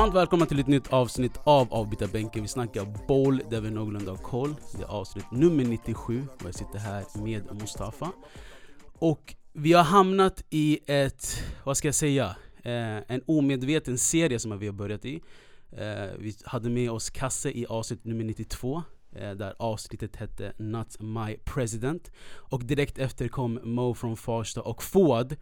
Varmt välkomna till ett nytt avsnitt av Avbytarbänken. Vi snackar boll där vi någorlunda har koll. Det är avsnitt nummer 97 och jag sitter här med Mustafa. Och vi har hamnat i ett, vad ska jag säga, eh, en omedveten serie som vi har börjat i. Eh, vi hade med oss Kasse i avsnitt nummer 92 eh, där avsnittet hette Not My President. Och direkt efter kom Mo från Farsta och Fouad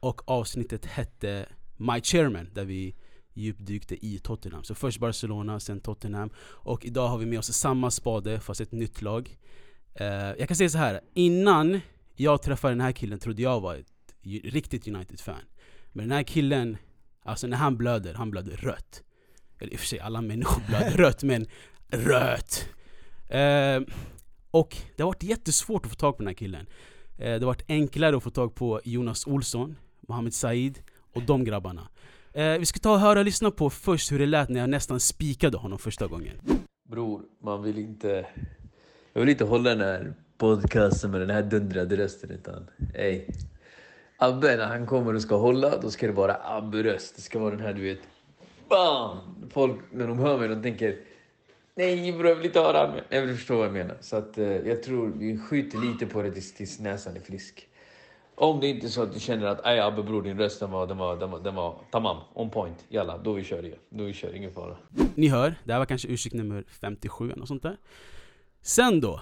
och avsnittet hette My Chairman där vi djupdykte i Tottenham. Så först Barcelona, sen Tottenham. Och idag har vi med oss samma spade fast ett nytt lag. Uh, jag kan säga så här. innan jag träffade den här killen trodde jag var ett riktigt United-fan. Men den här killen, alltså när han blöder, han blöder rött. Eller i och för sig, alla människor blöder rött, men rött! Uh, och det har varit jättesvårt att få tag på den här killen. Uh, det har varit enklare att få tag på Jonas Olsson, Mohamed Said och de grabbarna. Eh, vi ska ta och höra och lyssna på först hur det lät när jag nästan spikade honom första gången. Bror, man vill inte... Jag vill inte hålla den här podcasten med den här dundrade rösten utan... Ey. Abbe, när han kommer och ska hålla, då ska det vara Abbe-röst. Det ska vara den här, du vet... Bam! Folk, när de hör mig, de tänker... Nej bror, jag vill inte höra honom. Jag vill förstå vad jag menar. Så att, eh, jag tror vi skjuter lite på det tills, tills näsan är frisk. Om det inte är så att du känner att aj Abbe bror din röst den var, den var, den var, den var tamam, on point. Jalla, då vi kör det. Då vi kör, ingen fara. Ni hör, det här var kanske ursäkt nummer 57 eller sånt där. Sen då,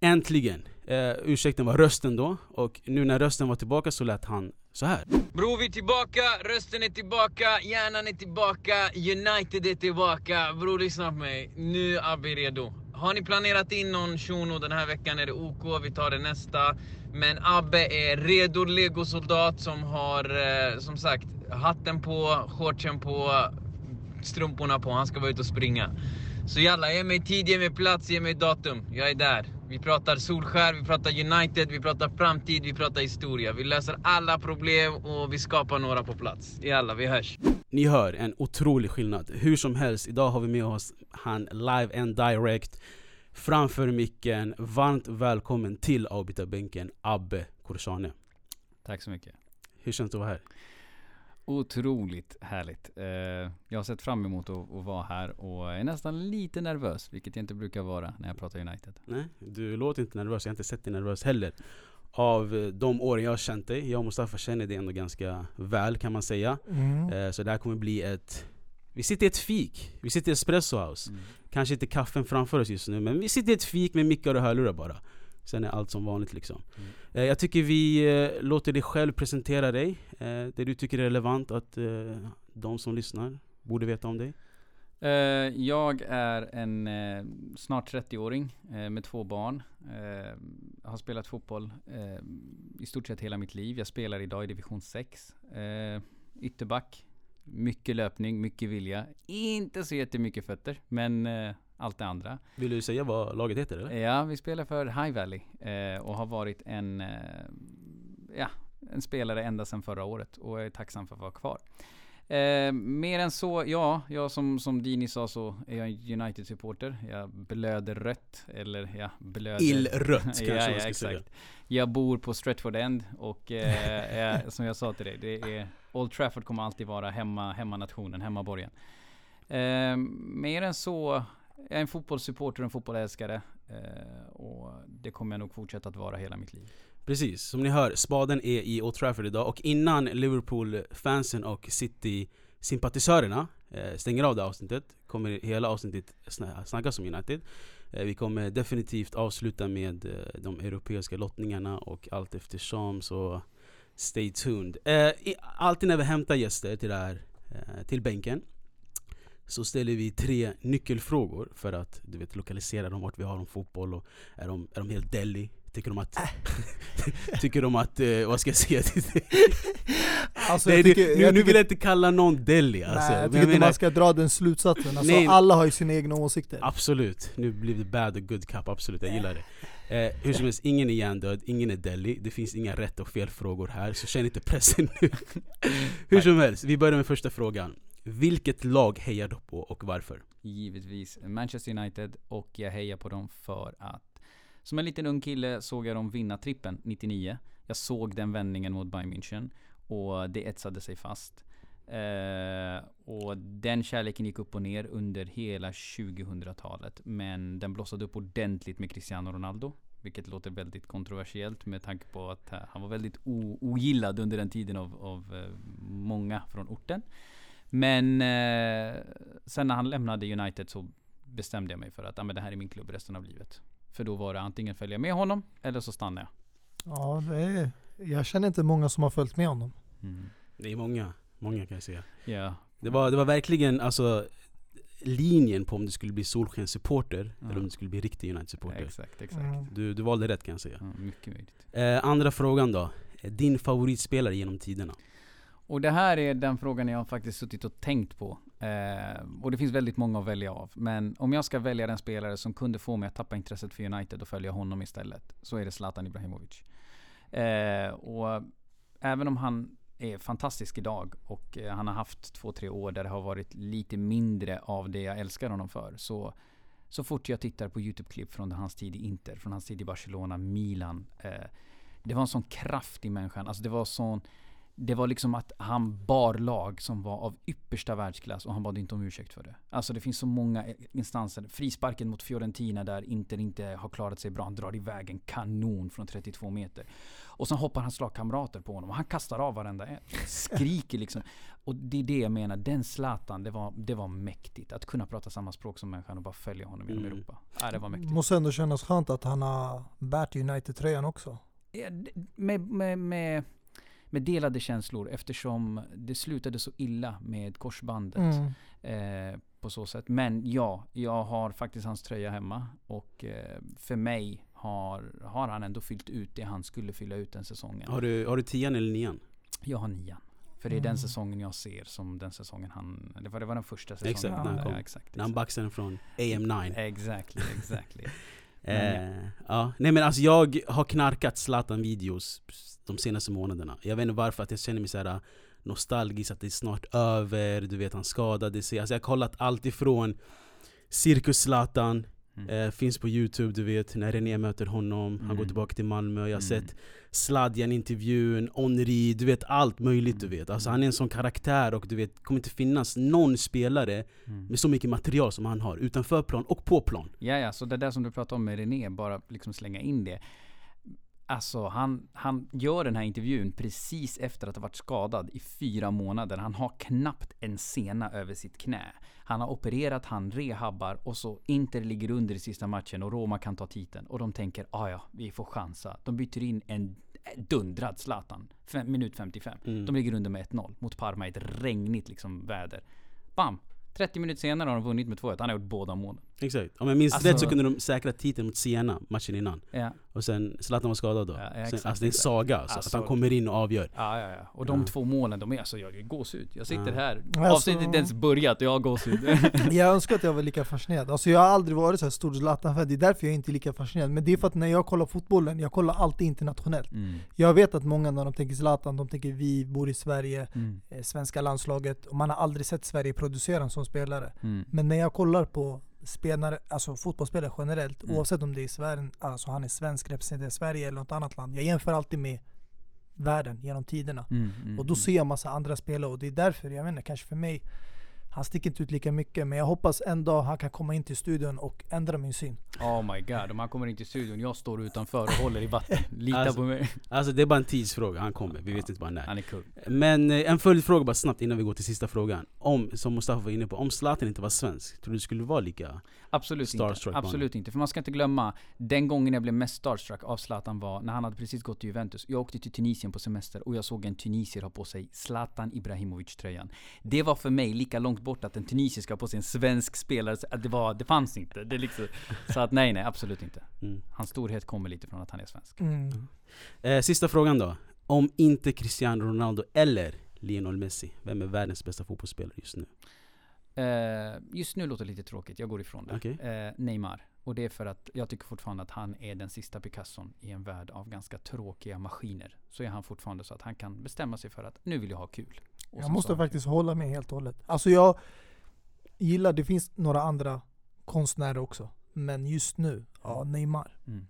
äntligen. Eh, ursäkten var rösten då, och nu när rösten var tillbaka så lät han så här. Bror vi är tillbaka, rösten är tillbaka, hjärnan är tillbaka, United är tillbaka. Bror lyssna på mig, nu är Abbe redo. Har ni planerat in någon shuno den här veckan är det OK, vi tar det nästa. Men Abbe är redo legosoldat som har, eh, som sagt, hatten på, shortsen på, strumporna på. Han ska vara ute och springa. Så jalla, ge mig tid, ge mig plats, ge mig datum. Jag är där. Vi pratar Solskär, vi pratar United, vi pratar framtid, vi pratar historia. Vi löser alla problem och vi skapar några på plats. Jalla, vi hörs. Ni hör, en otrolig skillnad. Hur som helst, idag har vi med oss han live and direct framför micken. Varmt välkommen till avbytarbänken, Abbe Korsane. Tack så mycket. Hur känns det att vara här? Otroligt härligt. Eh, jag har sett fram emot att, vara här och är nästan lite nervös, vilket jag inte brukar vara när jag pratar United. Nej, du låter inte nervös. Jag har inte sett dig nervös heller. Av eh, de åren jag har känt dig, jag och Mustafa känner dig ändå ganska väl kan man säga. Mm. Eh, så det här kommer bli ett vi sitter i ett fik, vi sitter i Espresso House. Mm. Kanske inte kaffen framför oss just nu, men vi sitter i ett fik med mickar och hörlurar bara. Sen är allt som vanligt liksom. Mm. Eh, jag tycker vi eh, låter dig själv presentera dig. Eh, det du tycker är relevant att de som lyssnar borde veta om dig. Jag är en snart 30-åring med två barn. Jag har spelat fotboll i stort sett hela mitt liv. Jag spelar idag i division 6. Ytterback mycket löpning, mycket vilja. Inte så jättemycket fötter, men eh, allt det andra. Vill du säga vad laget heter eller? Ja, vi spelar för High Valley eh, och har varit en, eh, ja, en spelare ända sedan förra året och är tacksam för att vara kvar. Eh, mer än så, ja, jag som, som Dini sa så är jag United-supporter. Jag blöder rött, eller ja, blöder... Illrött kanske ja, ja, exakt. säga. Jag bor på Stretford End och eh, som jag sa till dig, det är Old Trafford kommer alltid vara hemma, hemmanationen, hemmaborgen. Eh, mer än så, jag är en fotbollssupporter och en fotbollsälskare. Eh, och det kommer jag nog fortsätta att vara hela mitt liv. Precis, som ni hör, spaden är i Old Trafford idag och innan Liverpool-fansen och City-sympatisörerna eh, stänger av det avsnittet kommer hela avsnittet snackas om United. Eh, vi kommer definitivt avsluta med eh, de europeiska lottningarna och allt eftersom så Stay tuned. Eh, alltid när vi hämtar gäster till, här, eh, till bänken så ställer vi tre nyckelfrågor för att du vet, lokalisera dem vart vi har om fotboll. Och är, de, är de helt Delhi? Tycker de att... Tycker de att... Eh, vad ska jag säga? alltså, Nej, tycker, nu, nu vill jag inte kalla någon Delhi alltså. Nej, jag tycker inte man ska dra den slutsatsen. Alltså, Nej, alla har ju sina egna åsikter. Absolut. Nu blir det bad och good cup, absolut. Jag gillar det. Eh, hur som helst, ingen är hjärndöd, ingen är Delhi. Det finns inga rätt och fel frågor här, så känn inte pressen nu. hur som helst, vi börjar med första frågan. Vilket lag hejar du på och varför? Givetvis Manchester United och jag hejar på dem för att som en liten ung kille såg jag dem vinna trippen 99. Jag såg den vändningen mot Bayern München och det etsade sig fast. Eh, och den kärleken gick upp och ner under hela 2000-talet. Men den blossade upp ordentligt med Cristiano Ronaldo. Vilket låter väldigt kontroversiellt med tanke på att eh, han var väldigt ogillad under den tiden av, av eh, många från orten. Men eh, sen när han lämnade United så bestämde jag mig för att ah, men det här är min klubb resten av livet. För då var det antingen följa med honom eller så stannar jag. Ja, det är, jag känner inte många som har följt med honom. Mm. Det är många, många kan jag säga. Ja. Det var, det var verkligen alltså linjen på om du skulle bli solskenssupporter Ja. eller om du skulle bli riktig United-supporter. Exakt, exakt. Mm. Du, du valde rätt kan jag säga. Ja, mycket möjligt. Eh, andra frågan då. Din favoritspelare genom tiderna? Och det här är den frågan jag har faktiskt suttit och tänkt på. Eh, och det finns väldigt många att välja av. Men om jag ska välja den spelare som kunde få mig att tappa intresset för United och följa honom istället. Så är det Zlatan Ibrahimovic. Eh, och även om han är fantastisk idag och eh, han har haft två, tre år där det har varit lite mindre av det jag älskar honom för. Så, så fort jag tittar på YouTube-klipp från hans tid i Inter, från hans tid i Barcelona, Milan. Eh, det var en sån kraft i människan. Alltså det var sån det var liksom att han bar lag som var av yppersta världsklass och han bad inte om ursäkt för det. Alltså det finns så många instanser. Frisparken mot Fiorentina där Inter inte har klarat sig bra. Han drar iväg en kanon från 32 meter. Och sen hoppar hans lagkamrater på honom och han kastar av varenda en. Skriker liksom. Och det är det jag menar. Den Zlatan, det var, det var mäktigt. Att kunna prata samma språk som människan och bara följa honom genom Mm. Europa. Ja, det var mäktigt. Måste ändå kännas skönt att han har bärt United-tröjan också. Med, med, med, med delade känslor eftersom det slutade så illa med korsbandet. Mm. Eh, på så sätt. Men ja, jag har faktiskt hans tröja hemma. Och eh, för mig har, har han ändå fyllt ut det han skulle fylla ut den säsongen. Har du, har du tian eller nian? Jag har nian. För det är Mm. den säsongen jag ser som den säsongen han... Det var, det var den första säsongen. Exakt, när han kom. Ja, exakt. När han exakt. baxade den från AM9. Exactly, exactly. Men Eh, ja. Nej men alltså jag har knarkat Zlatan-videos de senaste månaderna. Jag vet inte varför, att jag känner mig så här nostalgisk, att det är snart över, du vet han skadade sig. Alltså jag har kollat allt ifrån Cirkus Zlatan, Mm. eh, finns på youtube du vet, när René möter honom, han Mm. går tillbaka till Malmö. Jag har Mm. sett Sladjan-intervjun, Onri, du vet allt möjligt du Mm. vet. Alltså han är en sån karaktär och du vet, kommer inte finnas någon spelare Mm. med så mycket material som han har, utanför plan och på plan. Ja, ja, så det där som du pratade om med René, bara liksom slänga in det. Alltså han, han gör den här intervjun precis efter att ha varit skadad i fyra månader. Han har knappt en sena över sitt knä. Han har opererat, han rehabbar och så Inter ligger under i sista matchen och Roma kan ta titeln. Och de tänker, ah ja, vi får chansa. De byter in en dundrad Zlatan. Fem, minut 55. Mm. De ligger under med 1-0 mot Parma i ett regnigt liksom väder. Bam! 30 minuter senare har de vunnit med 2-1. Han har gjort båda målen. Exakt. Om jag minns Alltså- rätt så kunde de säkra titeln mot Siena matchen innan. Ja. Och sen Zlatan var skadad då. Ja, ja, sen, alltså det är en saga alltså, Alltså- att han kommer in och avgör. Ja, ja, ja. Och de Ja. två målen, de är alltså, jag gås ut. Jag sitter Ja. här. Alltså- Avsnittet inte ens börjat och jag har gåshud. Jag önskar att jag var lika fascinerad. Alltså jag har aldrig varit så här stor Zlatan-fan, det är därför jag inte är lika fascinerad. Men det är för att när jag kollar fotbollen, jag kollar alltid internationellt. mm. Jag vet att många när de tänker Zlatan, de tänker vi bor i Sverige, Mm. eh, svenska landslaget, och man har aldrig sett Sverige producera en sån spelare. Mm. Men när jag kollar på spelare, alltså fotbollsspelare generellt, Mm. oavsett om det är Sverige, alltså han är svensk, representerar Sverige eller något annat land. Jag jämför alltid med världen genom tiderna. Mm. Mm. Och då ser jag massa andra spelare och det är därför, jag vet inte, kanske för mig han sticker inte ut lika mycket men jag hoppas en dag han kan komma in till studion och ändra min syn. Oh my god, om han kommer in till studion, jag står utanför och håller i vatten. Lita Alltså- på mig. Alltså det är bara en tidsfråga, han kommer. Vi vet inte bara när. Han är kung. Men eh, en följdfråga bara snabbt innan vi går till sista frågan. Om, som Mustafa var inne på, om Zlatan inte var svensk, tror du det skulle vara lika? Absolut Starstruck inte. Absolut inte. För man ska inte glömma, den gången jag blev mest starstruck av Zlatan var när han hade precis gått till Juventus. Jag åkte till Tunisien på semester och jag såg en tunisier ha på sig Zlatan Ibrahimovic-tröjan. Det var för mig lika långt bort att en tunisier ska ha på sig en svensk spelare. att Det, var, det fanns inte. Det liksom, så att nej, nej, absolut inte. Mm. Hans storhet kommer lite från att han är svensk. Mm. Eh, sista frågan då. Om inte Cristiano Ronaldo eller Lionel Messi, vem är världens bästa fotbollsspelare just nu? Eh, just nu låter det lite tråkigt, jag går ifrån det. Okej. Eh, Neymar. Och det är för att jag tycker fortfarande att han är den sista Picasson i en värld av ganska tråkiga maskiner. Så är han fortfarande så att han kan bestämma sig för att nu vill jag ha kul. Och Jag måste faktiskt hålla med helt och hållet. Alltså jag gillar, det finns några andra konstnärer också. Men just nu, ja Neymar. Mm.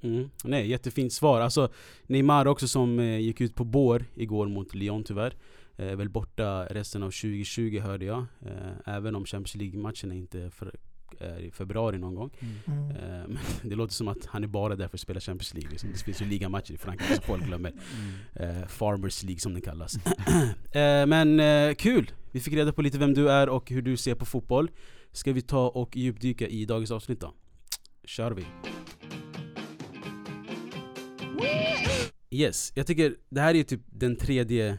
Mm. Nej, jättefint svar. Alltså Neymar också som eh, gick ut på bår igår mot Lyon tyvärr. Eh, är väl borta resten av 2020 hörde jag. Eh, även om Champions League-matchen är inte för, är i februari någon gång. Mm. Eh, men det låter som att han är bara där för att spela Champions League. Liksom. Det finns ju ligamatcher i Frankrike som folk glömmer. Eh, Farmers League som den kallas. eh, men eh, kul! Vi fick reda på lite vem du är och hur du ser på fotboll. Ska vi ta och djupdyka i dagens avsnitt då? Kör vi! Yes, jag tycker det här är typ den tredje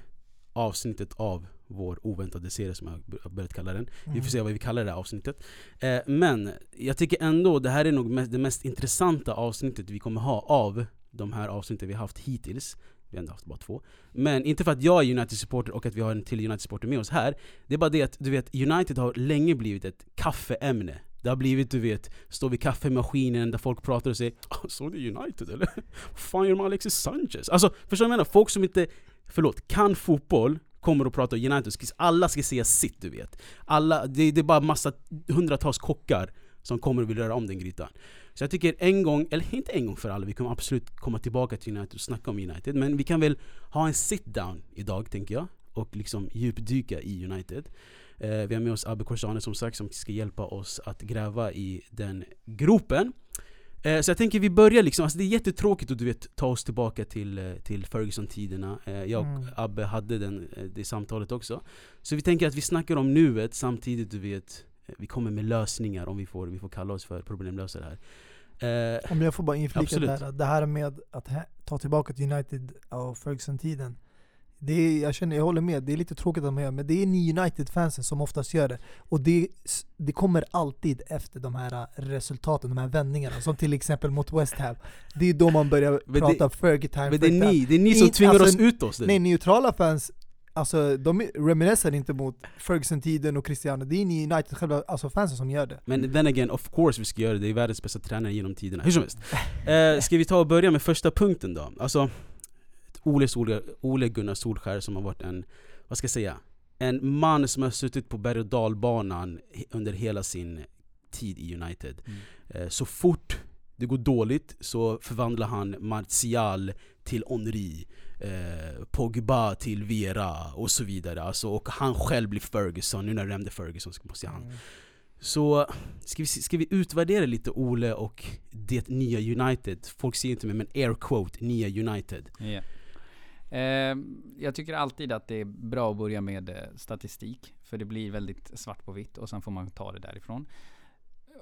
avsnittet av vår oväntade serie som jag har börjat kalla den. Vi får se vad vi kallar det här avsnittet. Eh, men jag tycker ändå det här är nog mest, det mest intressanta avsnittet vi kommer ha av de här avsnitten vi har haft hittills. Vi har ändå haft bara två. Men inte för att jag är United-supporter och att vi har en till United-supporter med oss här. Det är bara det att du vet, United har länge blivit ett kaffeämne. Det har blivit, du vet, stå vid kaffemaskinen där folk pratar och säger ah, Såg du United eller? Vad fan gör de Alexis Sanchez? Alltså, förstår du vad jag menar? Folk som inte, förlåt, kan fotboll kommer och pratar om United, alla ska säga sitt du vet. Alla, det, det är bara massa hundratals kockar som kommer och vill röra om den grytan. Så jag tycker en gång, eller inte en gång för alla, vi kommer absolut komma tillbaka till United och snacka om United. Men vi kan väl ha en sit down idag, tänker jag. Och liksom djupdyka i United. Eh, vi har med oss Abbe Korsane som sagt som ska hjälpa oss att gräva i den gropen. Eh, så jag tänker vi börjar liksom, alltså det är jättetråkigt att du vet ta oss tillbaka till, eh, till Ferguson-tiderna. Eh, jag och Mm. Abbe hade den, det samtalet också. Så vi tänker att vi snackar om nuet samtidigt du vet vi kommer med lösningar om vi får, vi får kalla oss för problemlösare här. Eh, Om jag får bara inflika där, det här med att ta tillbaka till United och Ferguson-tiden. Det är, jag känner, jag håller med, det är lite tråkigt att man gör men det är ni United-fansen som oftast gör det. Och det, det kommer alltid efter de här äh, resultaten, de här vändningarna. Som till exempel mot West Ham. Det är då man börjar Men det- prata Fergie time, men det är ni, det är ni som In- tvingar alltså, oss ut oss. Nej, neutrala fans, alltså de reminiscer inte mot Ferguson-tiden och Cristiano. Det är ni United själva, alltså fansen som gör det. Men then again, of course vi ska göra det. Det är världens bästa tränare genom tiderna. Hur som helst. Eh, ska vi ta och börja med första punkten då? Alltså, Ole, Sol, Ole Gunnar Solskär som har varit en, vad ska jag säga? En man som har suttit på berg och dalbanan under hela sin tid i United. Mm. Eh, så fort det går dåligt så förvandlar han Martial till Henry, eh, Pogba till Vera och så vidare. Alltså, och han själv blir Ferguson, nu när du nämnde Ferguson så måste jag han. Så ska vi, ska vi utvärdera lite Ole och det nya United? Folk ser inte mig men air quote, nya United. Ja. Ehm, jag tycker alltid att det är bra att börja med eh, statistik. För det blir väldigt svart på vitt och sen får man ta det därifrån.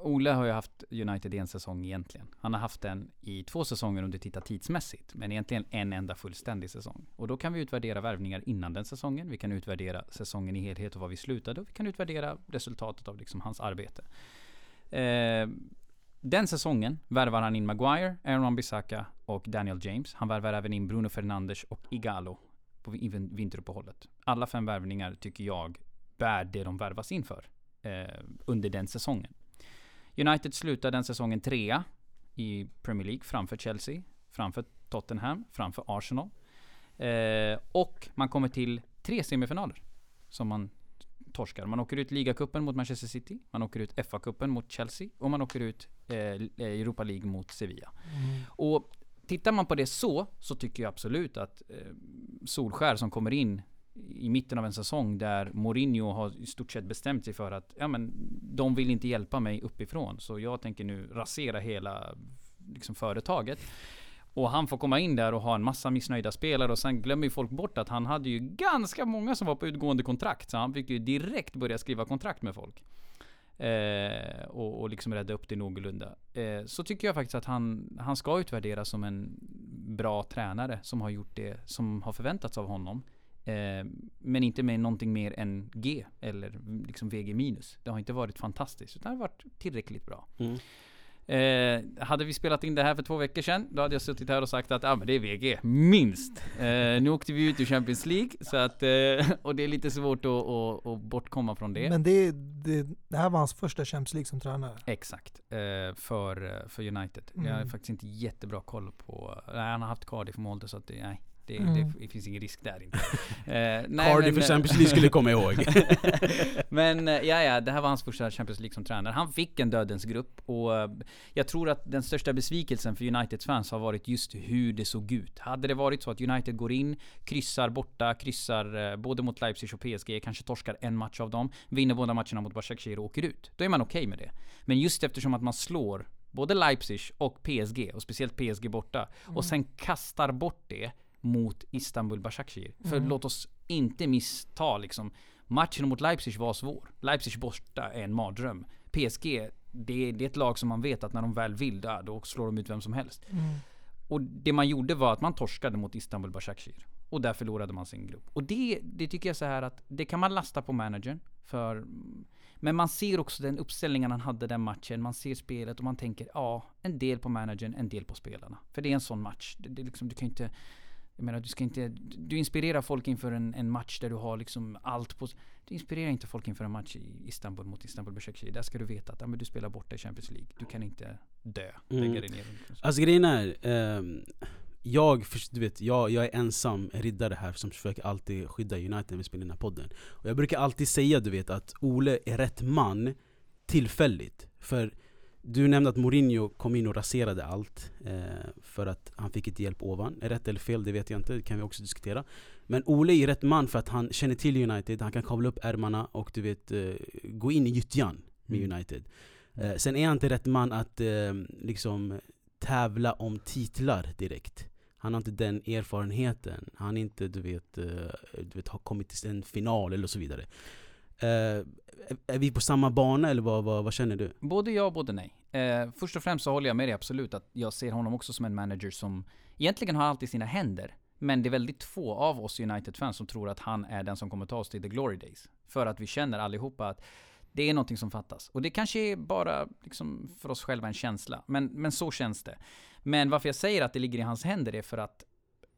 Ole har ju haft United i en säsong egentligen. Han har haft den i två säsonger om du tittar tidsmässigt. Men egentligen en enda fullständig säsong. Och då kan vi utvärdera värvningar innan den säsongen. Vi kan utvärdera säsongen i helhet och var vi slutade. Och vi kan utvärdera resultatet av liksom hans arbete. Eh, den säsongen värvar han in Maguire, Aaron Bissaka och Daniel James. Han värvar även in Bruno Fernandes och Igalo på vinteruppehållet. Alla fem värvningar tycker jag bär det de värvas in för eh, under den säsongen. United slutar den säsongen trea i Premier League framför Chelsea, framför Tottenham, framför Arsenal. Eh, och man kommer till tre semifinaler som man torskar. Man åker ut ligacupen mot Manchester City, man åker ut FA-cupen mot Chelsea och man åker ut eh, Europa League mot Sevilla. Och tittar man på det så, så tycker jag absolut att eh, Solskär som kommer in i mitten av en säsong där Mourinho har i stort sett bestämt sig för att ja, men, de vill inte hjälpa mig uppifrån. Så jag tänker nu rasera hela liksom, företaget. Och han får komma in där och ha en massa missnöjda spelare och sen glömmer ju folk bort att han hade ju ganska många som var på utgående kontrakt. Så han fick ju direkt börja skriva kontrakt med folk. Eh, och, och liksom rädda upp det någorlunda. Eh, så tycker jag faktiskt att han, han ska utvärderas som en bra tränare som har gjort det som har förväntats av honom. Eh, men inte med någonting mer än G eller liksom VG minus. Det har inte varit fantastiskt utan det har varit tillräckligt bra. Mm. Eh, hade vi spelat in det här för två veckor sedan, då hade jag suttit här och sagt att ah, men det är VG, minst. Eh, nu åkte vi ut ur Champions League, så att, eh, och det är lite svårt att, att, att bortkomma från det. Men det, det, det här var hans första Champions League som tränare. Exakt, eh, för, eh, för United. Jag har Mm. faktiskt inte jättebra koll på, nej han har haft Cardiff Molde så att det, nej. Det, Mm. det finns ingen risk där inte. Eh, nej, Cardiff för eh, Champions League skulle komma ihåg. Men eh, ja, ja, det här var hans första Champions League som tränare. Han fick en dödens grupp och eh, jag tror att den största besvikelsen för Uniteds fans har varit just hur det såg ut. Hade det varit så att United går in, kryssar borta, kryssar både mot Leipzig och PSG, kanske torskar en match av dem, vinner båda matcherna mot Başakşehir och åker ut. Då är man okej med det. Men just eftersom att man slår både Leipzig och PSG, och speciellt PSG borta, och sen kastar bort det mot Istanbul Başakşehir. För låt oss inte missta liksom, matchen mot Leipzig var svår. Leipzig borta är en mardröm. PSG, det är, det är ett lag som man vet att när de väl vill, då slår de ut vem som helst. Och det man gjorde var att man torskade mot Istanbul Başakşehir. Och där förlorade man sin grupp. Och det, det tycker jag så här att det kan man lasta på managern. För, men man ser också den uppställningen han hade den matchen. Man ser spelet och man tänker ja, en del på managern, en del på spelarna. För det är en sån match. Det, det liksom, du kan inte jag menar, du ska inte... Du inspirerar folk inför en, en match där du har liksom allt på... Du inspirerar inte folk inför en match i Istanbul mot Istanbul Başakşehir. Där ska du veta att ja, men du spelar borta i Champions League. Du kan inte dö. Mm. Lägga dig ner. Alltså grejen är, ehm, jag, du vet, jag, jag är ensam riddare här som försöker alltid skydda United när vi spelar den här podden. Och jag brukar alltid säga du vet att Ole är rätt man tillfälligt. För du nämnde att Mourinho kom in och raserade allt eh, för att han fick inte hjälp ovan. Rätt eller fel, det vet jag inte, det kan vi också diskutera. Men Ole är rätt man för att han känner till United, han kan kavla upp ärmarna och du vet, eh, gå in i gyttjan med Mm. United. Eh, sen är han inte rätt man att eh, liksom tävla om titlar direkt. Han har inte den erfarenheten. Han är inte, du vet, eh, du vet har kommit till en final eller så vidare. Eh, är- vi på samma bana eller vad, vad, vad känner du? Både ja och både nej. Eh, först och främst så håller jag med dig absolut att jag ser honom också som en manager som egentligen har allt i sina händer. Men det är väldigt få av oss United-fans som tror att han är den som kommer ta oss till the glory days. För att vi känner allihopa att det är någonting som fattas. Och det kanske är bara liksom för oss själva en känsla. Men, men så känns det. Men varför jag säger att det ligger i hans händer är för att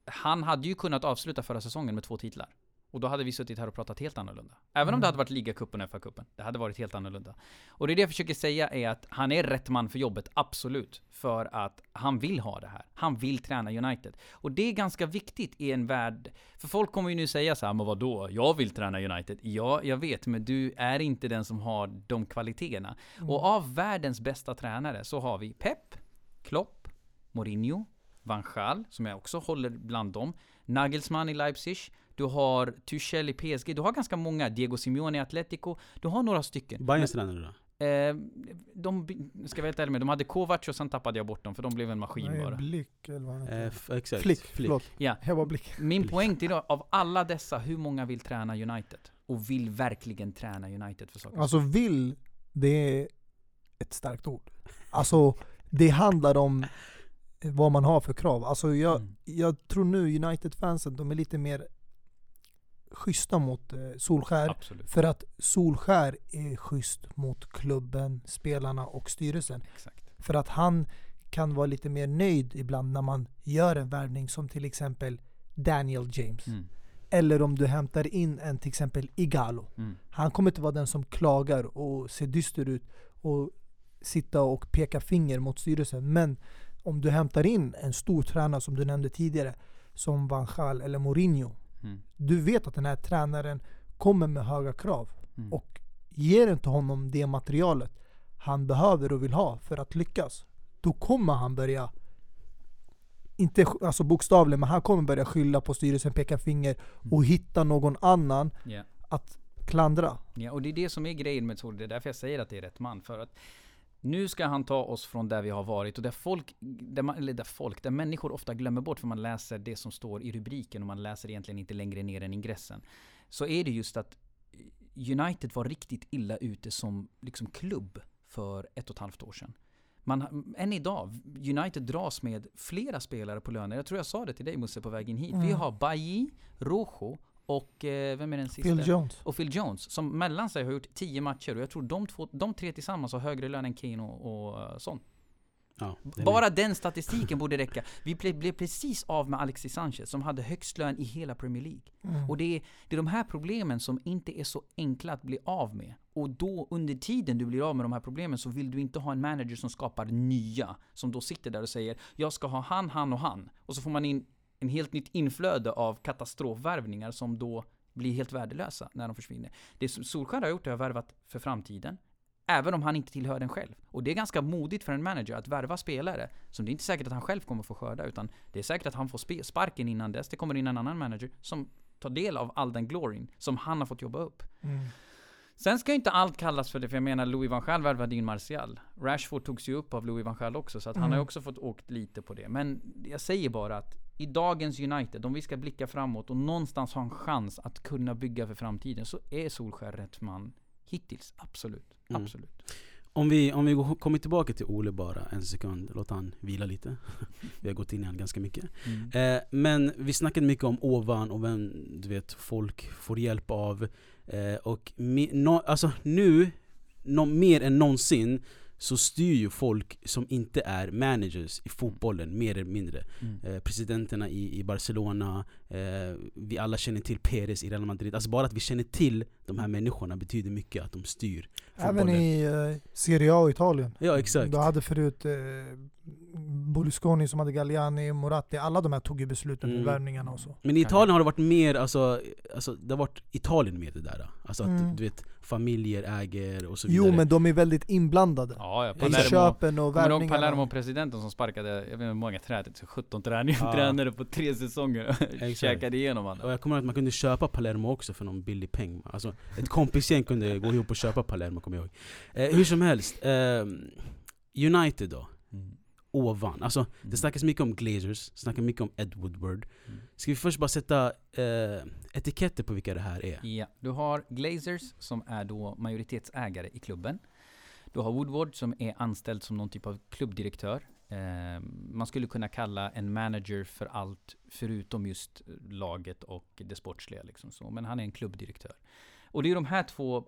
han hade ju kunnat avsluta förra säsongen med två titlar. Och då hade vi suttit här och pratat helt annorlunda. Även om det hade varit ligacupen och FA-cupen. Det hade varit helt annorlunda. Och det är det jag försöker säga är att han är rätt man för jobbet, absolut. För att han vill ha det här. Han vill träna United. Och det är ganska viktigt i en värld... För folk kommer ju nu säga så här, men vadå? Jag vill träna United. Ja, jag vet, men du är inte den som har de kvaliteterna. Och av världens bästa tränare så har vi Pep, Klopp, Mourinho, Van Gaal, som jag också håller bland dem. Nagelsmann i Leipzig. Du har Tuchel i PSG. Du har ganska många. Diego Simeone i Atletico. Du har några stycken. Bayerns tränare då? Eh, de, ska jag vara helt ärlig med, de hade Kovac och sen tappade jag bort dem för de blev en maskin Nej, bara. Blick eller vad han heter. Eh, f- exakt. Flick, förlåt. Ja. Jag var Blick. Min poäng till då, av alla dessa, hur många vill träna United? Och vill verkligen träna United för saker? Alltså vill, det är ett starkt ord. Alltså det handlar om vad man har för krav. Alltså jag, Mm. jag tror nu United-fansen, de är lite mer schyssta mot eh, Solskär. Absolut. För att Solskär är schysst mot klubben, spelarna och styrelsen. Exakt. För att han kan vara lite mer nöjd ibland när man gör en värvning som till exempel Daniel James. Mm. Eller om du hämtar in en till exempel Igalo. Mm. Han kommer inte vara den som klagar och ser dyster ut och sitta och peka finger mot styrelsen. Men om du hämtar in en stor tränare som du nämnde tidigare, som Van Gaal eller Mourinho. Mm. Du vet att den här tränaren kommer med höga krav. Mm. Och ger inte honom det materialet han behöver och vill ha för att lyckas. Då kommer han börja, inte alltså bokstavligen, men han kommer börja skylla på styrelsen, peka finger och hitta någon annan Ja. att klandra. Ja, och det är det som är grejen med Sol. Det är därför jag säger att det är rätt man. För att nu ska han ta oss från där vi har varit och där folk, där man, eller där folk, där människor ofta glömmer bort för man läser det som står i rubriken och man läser egentligen inte längre ner än ingressen. Så är det just att United var riktigt illa ute som liksom klubb för ett och ett halvt år sedan. Man, än idag, United dras med flera spelare på löner. Jag tror jag sa det till dig Musse på vägen hit. Vi Mm. har Bailly, Rojo och eh, vem är den sista? Phil Jones. och Phil Jones som mellan sig har gjort 10 matcher och jag tror de, två, de tre tillsammans har högre lön än Kane och, och uh, Son. Ja, det Bara den statistiken borde räcka. Vi ble, blev precis av med Alexis Sanchez som hade högst lön i hela Premier League. Mm. Och det är, det är de här problemen som inte är så enkla att bli av med. Och då under tiden du blir av med de här problemen så vill du inte ha en manager som skapar nya. Som då sitter där och säger jag ska ha han, han och han. Och så får man in en helt nytt inflöde av katastrofvärvningar som då blir helt värdelösa när de försvinner. Det som Solskjaer har gjort är att värvat för framtiden. Även om han inte tillhör den själv. Och det är ganska modigt för en manager att värva spelare som det är inte säkert att han själv kommer få skörda, utan det är säkert att han får sparken innan dess. Det kommer in en annan manager som tar del av all den gloryn som han har fått jobba upp. Mm. Sen ska ju inte allt kallas för det, för jag menar Louis van Gaal värvade in Martial. Rashford togs ju upp av Louis van Gaal också, så att han har ju Mm. också fått åkt lite på det. Men jag säger bara att i dagens United, om vi ska blicka framåt och någonstans ha en chans att kunna bygga för framtiden, så är Solskjaer rätt man hittills. Absolut. Mm. Absolut. Om vi, om vi går- kommer tillbaka till Ole bara en sekund, låt han vila lite. Vi har gått in i han ganska mycket. Mm. Eh, men vi snackade mycket om ovan och vem du vet, folk får hjälp av. Eh, och me, no, alltså nu, no, mer än någonsin, så styr ju folk som inte är managers i fotbollen, mer eller mindre. Mm. Eh, presidenterna i, i Barcelona, eh, vi alla känner till Perez i Real Madrid. Alltså bara att vi känner till de här människorna betyder mycket, att de styr Även fotbollen. i eh, Serie A och Italien. Ja exakt. Du hade förut eh, Berlusconi som hade Galliani, Moratti, alla de här tog ju besluten Mm. med värvningarna och så. Men i Italien har det varit mer, alltså, alltså det har varit Italien med det där. Alltså att Mm. du vet, familjer äger och så vidare. Jo men de är väldigt inblandade. Ja, ja. I Palermo. köpen och Kommer värvningarna. Palermo-presidenten som sparkade, jag vet inte hur många tränare, 17 tränare, Ja. tränare på tre säsonger. Exakt. Käkade igenom Och alla. jag kommer ihåg att man kunde köpa Palermo också för någon billig peng. Alltså ett kompisgäng kunde gå ihop och köpa Palermo kommer jag ihåg. Eh, hur som helst, eh, United då? Ovan. Alltså det Mm. snackas mycket om Glazers, snackas mycket om Ed Woodward. Mm. Ska vi först bara sätta eh, etiketter på vilka det här är? Ja, du har Glazers som är då majoritetsägare i klubben. Du har Woodward som är anställd som någon typ av klubbdirektör. Eh, man skulle kunna kalla en manager för allt förutom just laget och det sportsliga. Liksom så. Men han är en klubbdirektör. Och det är de här två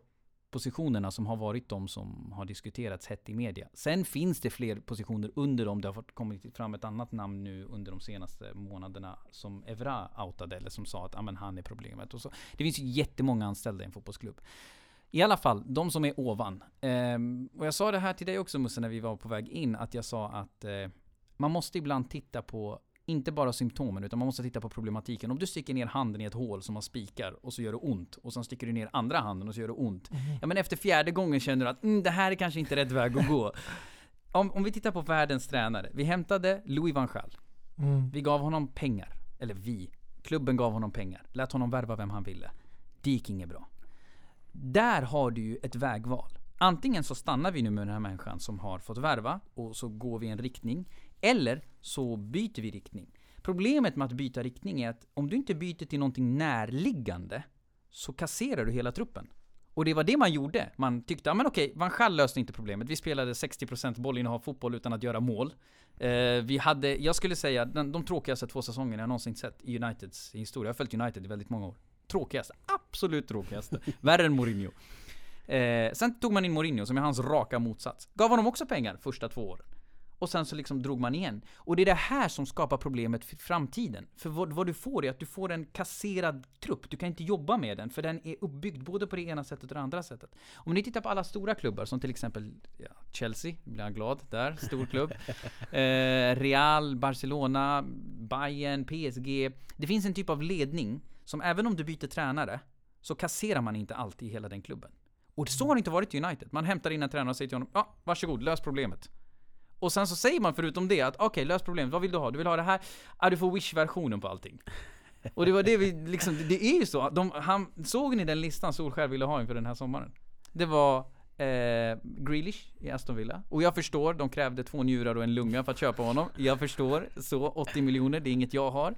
positionerna som har varit de som har diskuterats hett i media. Sen finns det fler positioner under dem. Det har kommit fram ett annat namn nu under de senaste månaderna som Evra outade eller som sa att ah, men han är problemet. Och så. Det finns ju jättemånga anställda i en fotbollsklubb. I alla fall, de som är ovan. Ehm, och jag sa det här till dig också Musse när vi var på väg in, att jag sa att eh, man måste ibland titta på inte bara symptomen, utan man måste titta på problematiken. Om du sticker ner handen i ett hål som har spikar och så gör det ont. Och sen sticker du ner andra handen och så gör det ont. Ja men efter fjärde gången känner du att mm, det här är kanske inte rätt väg att gå. Om, om vi tittar på världens tränare. Vi hämtade Louis van Gaal. Mm. Vi gav honom pengar. Eller vi. Klubben gav honom pengar. Lät honom värva vem han ville. Det gick inget bra. Där har du ju ett vägval. Antingen så stannar vi nu med den här människan som har fått värva och så går vi en riktning. Eller så byter vi riktning. Problemet med att byta riktning är att om du inte byter till någonting närliggande så kasserar du hela truppen. Och det var det man gjorde. Man tyckte, ja men okej, Van Gaal löste inte problemet. Vi spelade 60% bollinnehav fotboll utan att göra mål. Eh, vi hade, jag skulle säga, den, de tråkigaste två säsongerna jag någonsin sett i Uniteds historia. Jag har följt United i väldigt många år. Tråkigaste, absolut tråkigaste. Värre än Mourinho. Eh, sen tog man in Mourinho som är hans raka motsats. Gav honom också pengar första två åren. Och sen så liksom drog man igen. Och det är det här som skapar problemet för framtiden. För vad, vad du får är att du får en kasserad trupp. Du kan inte jobba med den, för den är uppbyggd både på det ena sättet och det andra sättet. Om ni tittar på alla stora klubbar, som till exempel ja, Chelsea, blir jag glad där, stor klubb. eh, Real, Barcelona, Bayern, PSG. Det finns en typ av ledning som även om du byter tränare, så kasserar man inte alltid i hela den klubben. Och så har det inte varit i United. Man hämtar in en tränare och säger till honom, ja, varsågod, lös problemet. Och sen så säger man förutom det att okej, lös problemet. Vad vill du ha? Du vill ha det här? Ja, du får Wish-versionen på allting. Och det var det vi liksom, det är ju så. De, han, såg ni den listan Solskjaer ville ha inför den här sommaren? Det var eh, Grealish i Aston Villa. Och jag förstår, de krävde två njurar och en lunga för att köpa honom. Jag förstår, så 80 miljoner, det är inget jag har.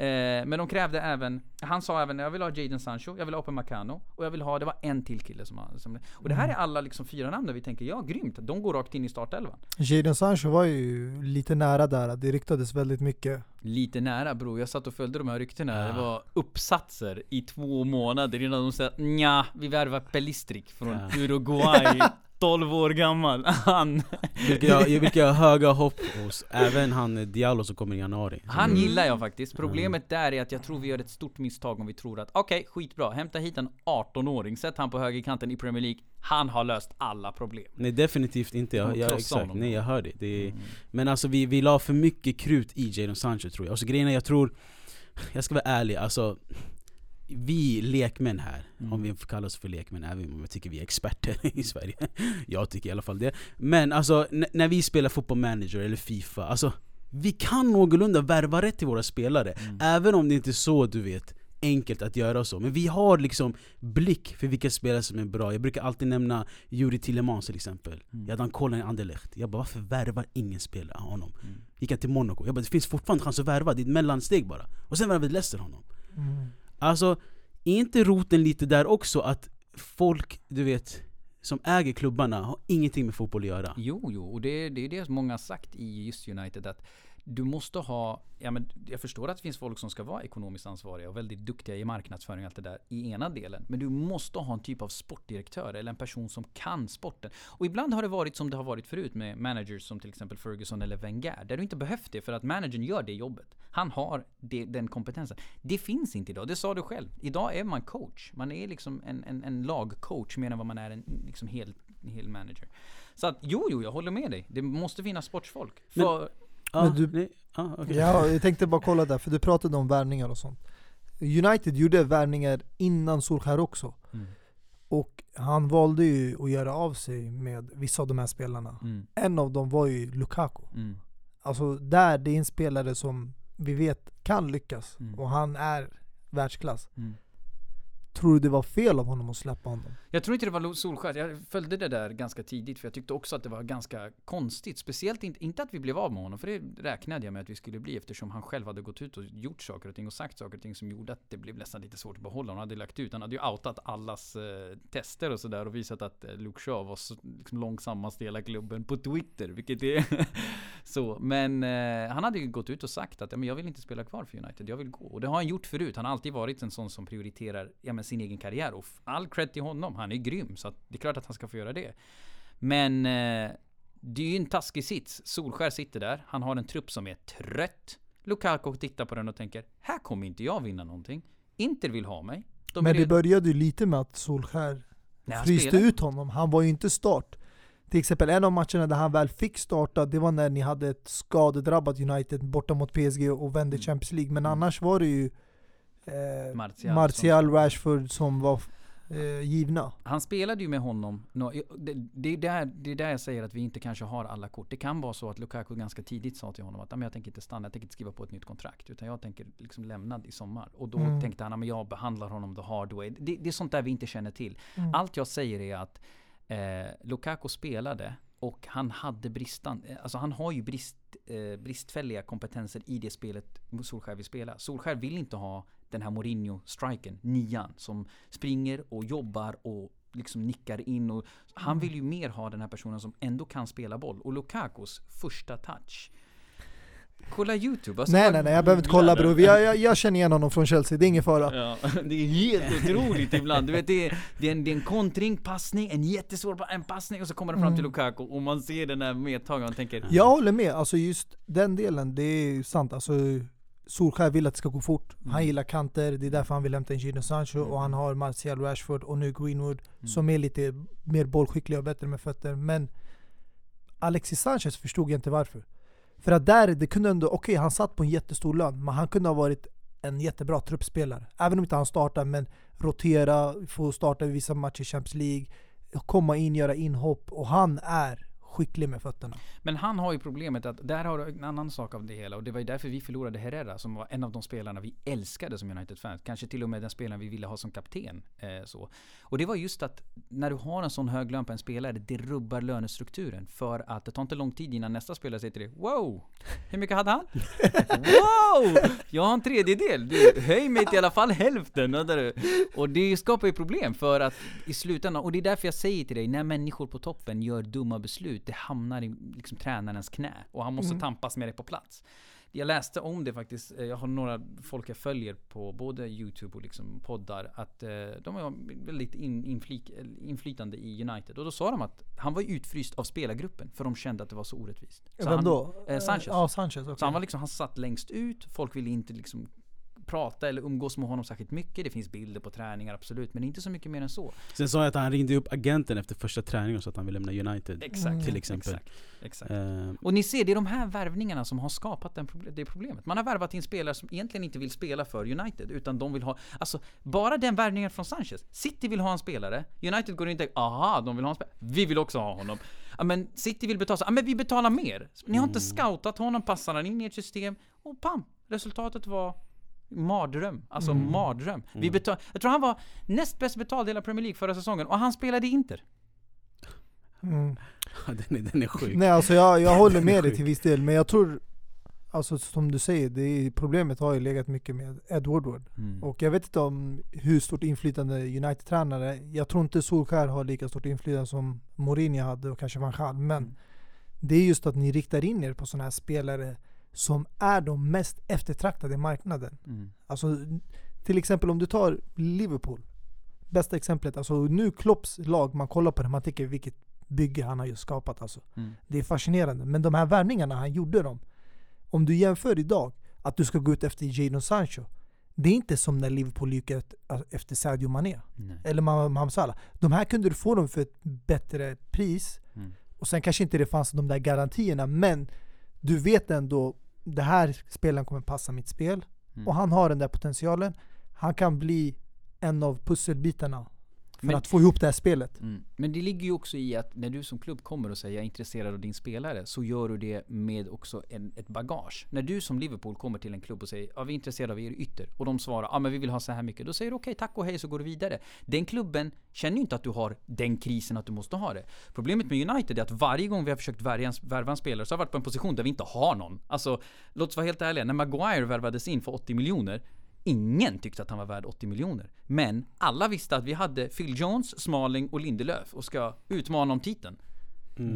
Eh, men de krävde även, han sa även jag vill ha Jadon Sancho, jag vill ha Open Macano och jag vill ha, det var en till kille som, han- som Och det här är alla liksom fyra namn där vi tänker, ja grymt, de går rakt in i startelvan. Jadon Sancho var ju lite nära där, det ryktades väldigt mycket. Lite nära bror, jag satt och följde de här ryktena. Ja. Det var uppsatser i två månader innan de sa nja, vi värvar Pelistrik från Ja. Uruguay. 12 år gammal. Han, Vilka jag, vilka jag har höga hopp hos, även han eh, Diallo som kommer i januari. han gillar jag faktiskt. Problemet där är att jag tror vi gör ett stort misstag om vi tror att okej, skitbra, hämta hit en 18-åring, sätt han på högerkanten i Premier League. Han har löst alla problem. Nej definitivt inte, jag, jag, exakt, nej jag hör det, det är, Mm. Men alltså vi, vi la för mycket krut i Jadon Sancho tror jag, och så grejen är, jag tror Jag ska vara ärlig, alltså Vi lekmän här, Mm. om vi får kalla oss för lekmän, även om jag tycker vi är experter i Sverige Jag tycker i alla fall det Men alltså, när vi spelar fotboll manager eller Fifa, alltså Vi kan någorlunda värva rätt till våra spelare, Mm. även om det inte är så du vet enkelt att göra så, men vi har liksom blick för vilka spelare som är bra Jag brukar alltid nämna Juri Tillemans till exempel Mm. Jag hade han kollen i Anderlecht, jag bara varför värvar ingen spelare honom? Mm. Gick han till Monaco, jag bara det finns fortfarande chans att värva, det är ett mellansteg bara Och sen värvade Leicester honom Mm. Alltså, är inte roten lite där också att folk, du vet, som äger klubbarna har ingenting med fotboll att göra? Jo, jo, och det, det är det som många har sagt i just United att du måste ha, ja men jag förstår att det finns folk som ska vara ekonomiskt ansvariga och väldigt duktiga i marknadsföring och allt det där i ena delen. Men du måste ha en typ av sportdirektör eller en person som kan sporten. Och ibland har det varit som det har varit förut med managers som till exempel Ferguson eller Wenger. Där du inte behövt det för att managern gör det jobbet. Han har det, den kompetensen. Det finns inte idag, det sa du själv. Idag är man coach. Man är liksom en, en, en lagcoach mer än vad man är en liksom hel, hel manager. Så att jo, jo, jag håller med dig. Det måste finnas sportsfolk. Men- Ja, Men du- nej, ja, okej. Ja, jag tänkte bara kolla där, för du pratade om värvningar och sånt. United gjorde värvningar innan Solskär också. Mm. Och han valde ju att göra av sig med vissa av de här spelarna. mm, En av dem var ju Lukaku. mm, Alltså där, det är en spelare som vi vet kan lyckas. Mm. Och han är världsklass. Tror du det var fel av honom att släppa honom? Jag tror inte det var Solskär. Jag följde det där ganska tidigt för jag tyckte också att det var ganska konstigt. Speciellt inte, inte att vi blev av med honom, för det räknade jag med att vi skulle bli eftersom han själv hade gått ut och gjort saker och ting och sagt saker och ting som gjorde att det blev nästan lite svårt att behålla honom. Han hade lagt ut, han hade ju outat allas eh, tester och sådär och visat att eh, Luke Shaw var så, liksom, långsammast i hela klubben på Twitter, vilket är så. Men eh, han hade ju gått ut och sagt att ja, men jag vill inte spela kvar för United, jag vill gå. Och det har han gjort förut. Han har alltid varit en sån som prioriterar ja, men sin egen karriär. Och all cred till honom, han är grym. Så att det är klart att han ska få göra det. Men eh, det är ju en taskig sits. Solskär sitter där, han har en trupp som är trött. Lukaku tittar på den och tänker, här kommer inte jag vinna någonting. Inter vill ha mig. De Men det började ju lite med att Solskär Nej, fryste spelar. ut honom. Han var ju inte start. Till exempel en av matcherna där han väl fick starta, det var när ni hade ett skadedrabbat United borta mot PSG och vände Mm. Champions League. Men annars var det ju eh, Martial Martial, som- Rashford som var eh, givna. Han spelade ju med honom. nå- Det, det, är där, det är där jag säger att vi inte kanske har alla kort. Det kan vara så att Lukaku ganska tidigt sa till honom att "Ja, men jag tänker inte stanna, jag tänker inte skriva på ett nytt kontrakt. Utan jag tänker liksom lämna i sommar. Och då Mm. tänkte han att jag behandlar honom the hard way. Det, det är sånt där vi inte känner till. Mm. Allt jag säger är att eh, Lukaku spelade och han hade bristan, eh, alltså han har ju brist, eh, bristfälliga kompetenser i det spelet Solskär vill spela. Solskär vill inte ha den här Mourinho-striken, nian, som springer och jobbar och liksom nickar in och han vill ju mer ha den här personen som ändå kan spela boll. Och Lukakos första touch. Kolla YouTube. alltså, nej nej nej, jag behöver inte kolla bror. Jag, jag, jag känner igen honom från Chelsea, det är ingen fara. Ja, det är helt otroligt ibland. Du vet, det är, det, är en, det är en kontring, passning, en jättesvår en passning och så kommer den fram till Mm. Lukaku och man ser den där medtagen och tänker Jag håller med, alltså just den delen, det är sant. Alltså, Solskär vill att det ska gå fort. Han Mm. gillar kanter, det är därför han vill hämta in Jadon Sancho Mm. och han har Martial Rashford och nu Greenwood Mm. som är lite mer bollskickliga och bättre med fötter. Men Alexis Sanchez förstod jag inte varför. För att där, det kunde ändå, okej han satt på en jättestor lön, men han kunde ha varit en jättebra truppspelare. Även om inte han startar, men rotera, få starta i vissa matcher i Champions League, komma in, göra inhopp. Och han är skicklig med fötterna. Men han har ju problemet att där har du en annan sak av det hela och det var ju därför vi förlorade Herrera som var en av de spelarna vi älskade som United-fans. Kanske till och med den spelaren vi ville ha som kapten. Eh, så. Och det var just att när du har en sån hög lön på en spelare, det rubbar lönestrukturen. För att det tar inte lång tid innan nästa spelare säger till dig Wow! Hur mycket hade han? wow! Jag har en tredjedel! Du, höj mig till i alla fall hälften! Och det skapar ju problem för att i slutändan, och det är därför jag säger till dig, när människor på toppen gör dumma beslut, det hamnar i liksom, tränarens knä. Och han måste Mm. tampas med det på plats. Jag läste om det faktiskt. Eh, Jag har några folk jag följer på både YouTube och liksom poddar. Att eh, de har väldigt in, inflik, eller inflytande i United. Och då sa de att han var utfryst av spelargruppen. För de kände att det var så orättvist. Så Vem han, då? Eh, Sanchez. Ja, Sanchez. okej. Så han var liksom, han satt längst ut. Folk ville inte liksom prata eller umgås med honom särskilt mycket. Det finns bilder på träningar absolut. Men inte så mycket mer än så. Sen sa jag att han ringde upp agenten efter första träningen så att han ville lämna United. Exakt. Till exempel. Exakt. exakt. Eh, Och ni ser, det är de här värvningarna som har skapat den det problemet. Man har värvat in spelare som egentligen inte vill spela för United, utan de vill ha... Alltså, bara den värvningen från Sanchez. City vill ha en spelare, United går in och tänker aha, de vill ha en spelare. Vi vill också ha honom. Ja men City vill betala, ja men vi betalar mer. Ni har inte scoutat honom, passar han in i ert system? Och pam! Resultatet var mardröm. Alltså mardröm. Vi betal, jag tror han var näst bäst betald i hela Premier League förra säsongen, och han spelade i Inter. Mm. den, är, den är sjuk. Nej alltså jag, jag håller med dig till viss del, men jag tror Alltså som du säger, det är, problemet har ju legat mycket med Ed Woodward. Mm. Och jag vet inte om hur stort inflytande United-tränare, jag tror inte Solskär har lika stort inflytande som Mourinho hade och kanske Van Gaal. Men Mm. det är just att ni riktar in er på sådana här spelare som är de mest eftertraktade i marknaden. Mm. Alltså till exempel om du tar Liverpool. Bästa exemplet, alltså nu Klopps lag, man kollar på det, man tänker vilket bygge han har just skapat alltså. Mm. Det är fascinerande. Men de här värvningarna han gjorde dem. Om du jämför idag, att du ska gå ut efter Jadon Sancho. Det är inte som när Liverpool gick ut efter Sadio Mané. Nej. Eller Mohamed Salah. De här kunde du få dem för ett bättre pris. Mm. Och sen kanske inte det fanns de där garantierna. Men du vet ändå, det här spelaren kommer passa mitt spel. Mm. Och han har den där potentialen. Han kan bli en av pusselbitarna för Men- att få ihop det här spelet. Mm. Men det ligger ju också i att när du som klubb kommer och säger jag är intresserad av din spelare så gör du det med också en, ett bagage. När du som Liverpool kommer till en klubb och säger ja vi är intresserade av er ytter och de svarar ja men vi vill ha så här mycket. Då säger du okej tack och hej så går du vidare. Den klubben känner ju inte att du har den krisen att du måste ha det. Problemet med United är att varje gång vi har försökt värva en spelare så har vi varit på en position där vi inte har någon. Alltså låt oss vara helt ärliga. När Maguire värvades in för 80 miljoner Ingen tyckte att han var värd 80 miljoner. Men alla visste att vi hade Phil Jones, Smalling och Lindelöf och ska utmana om titeln.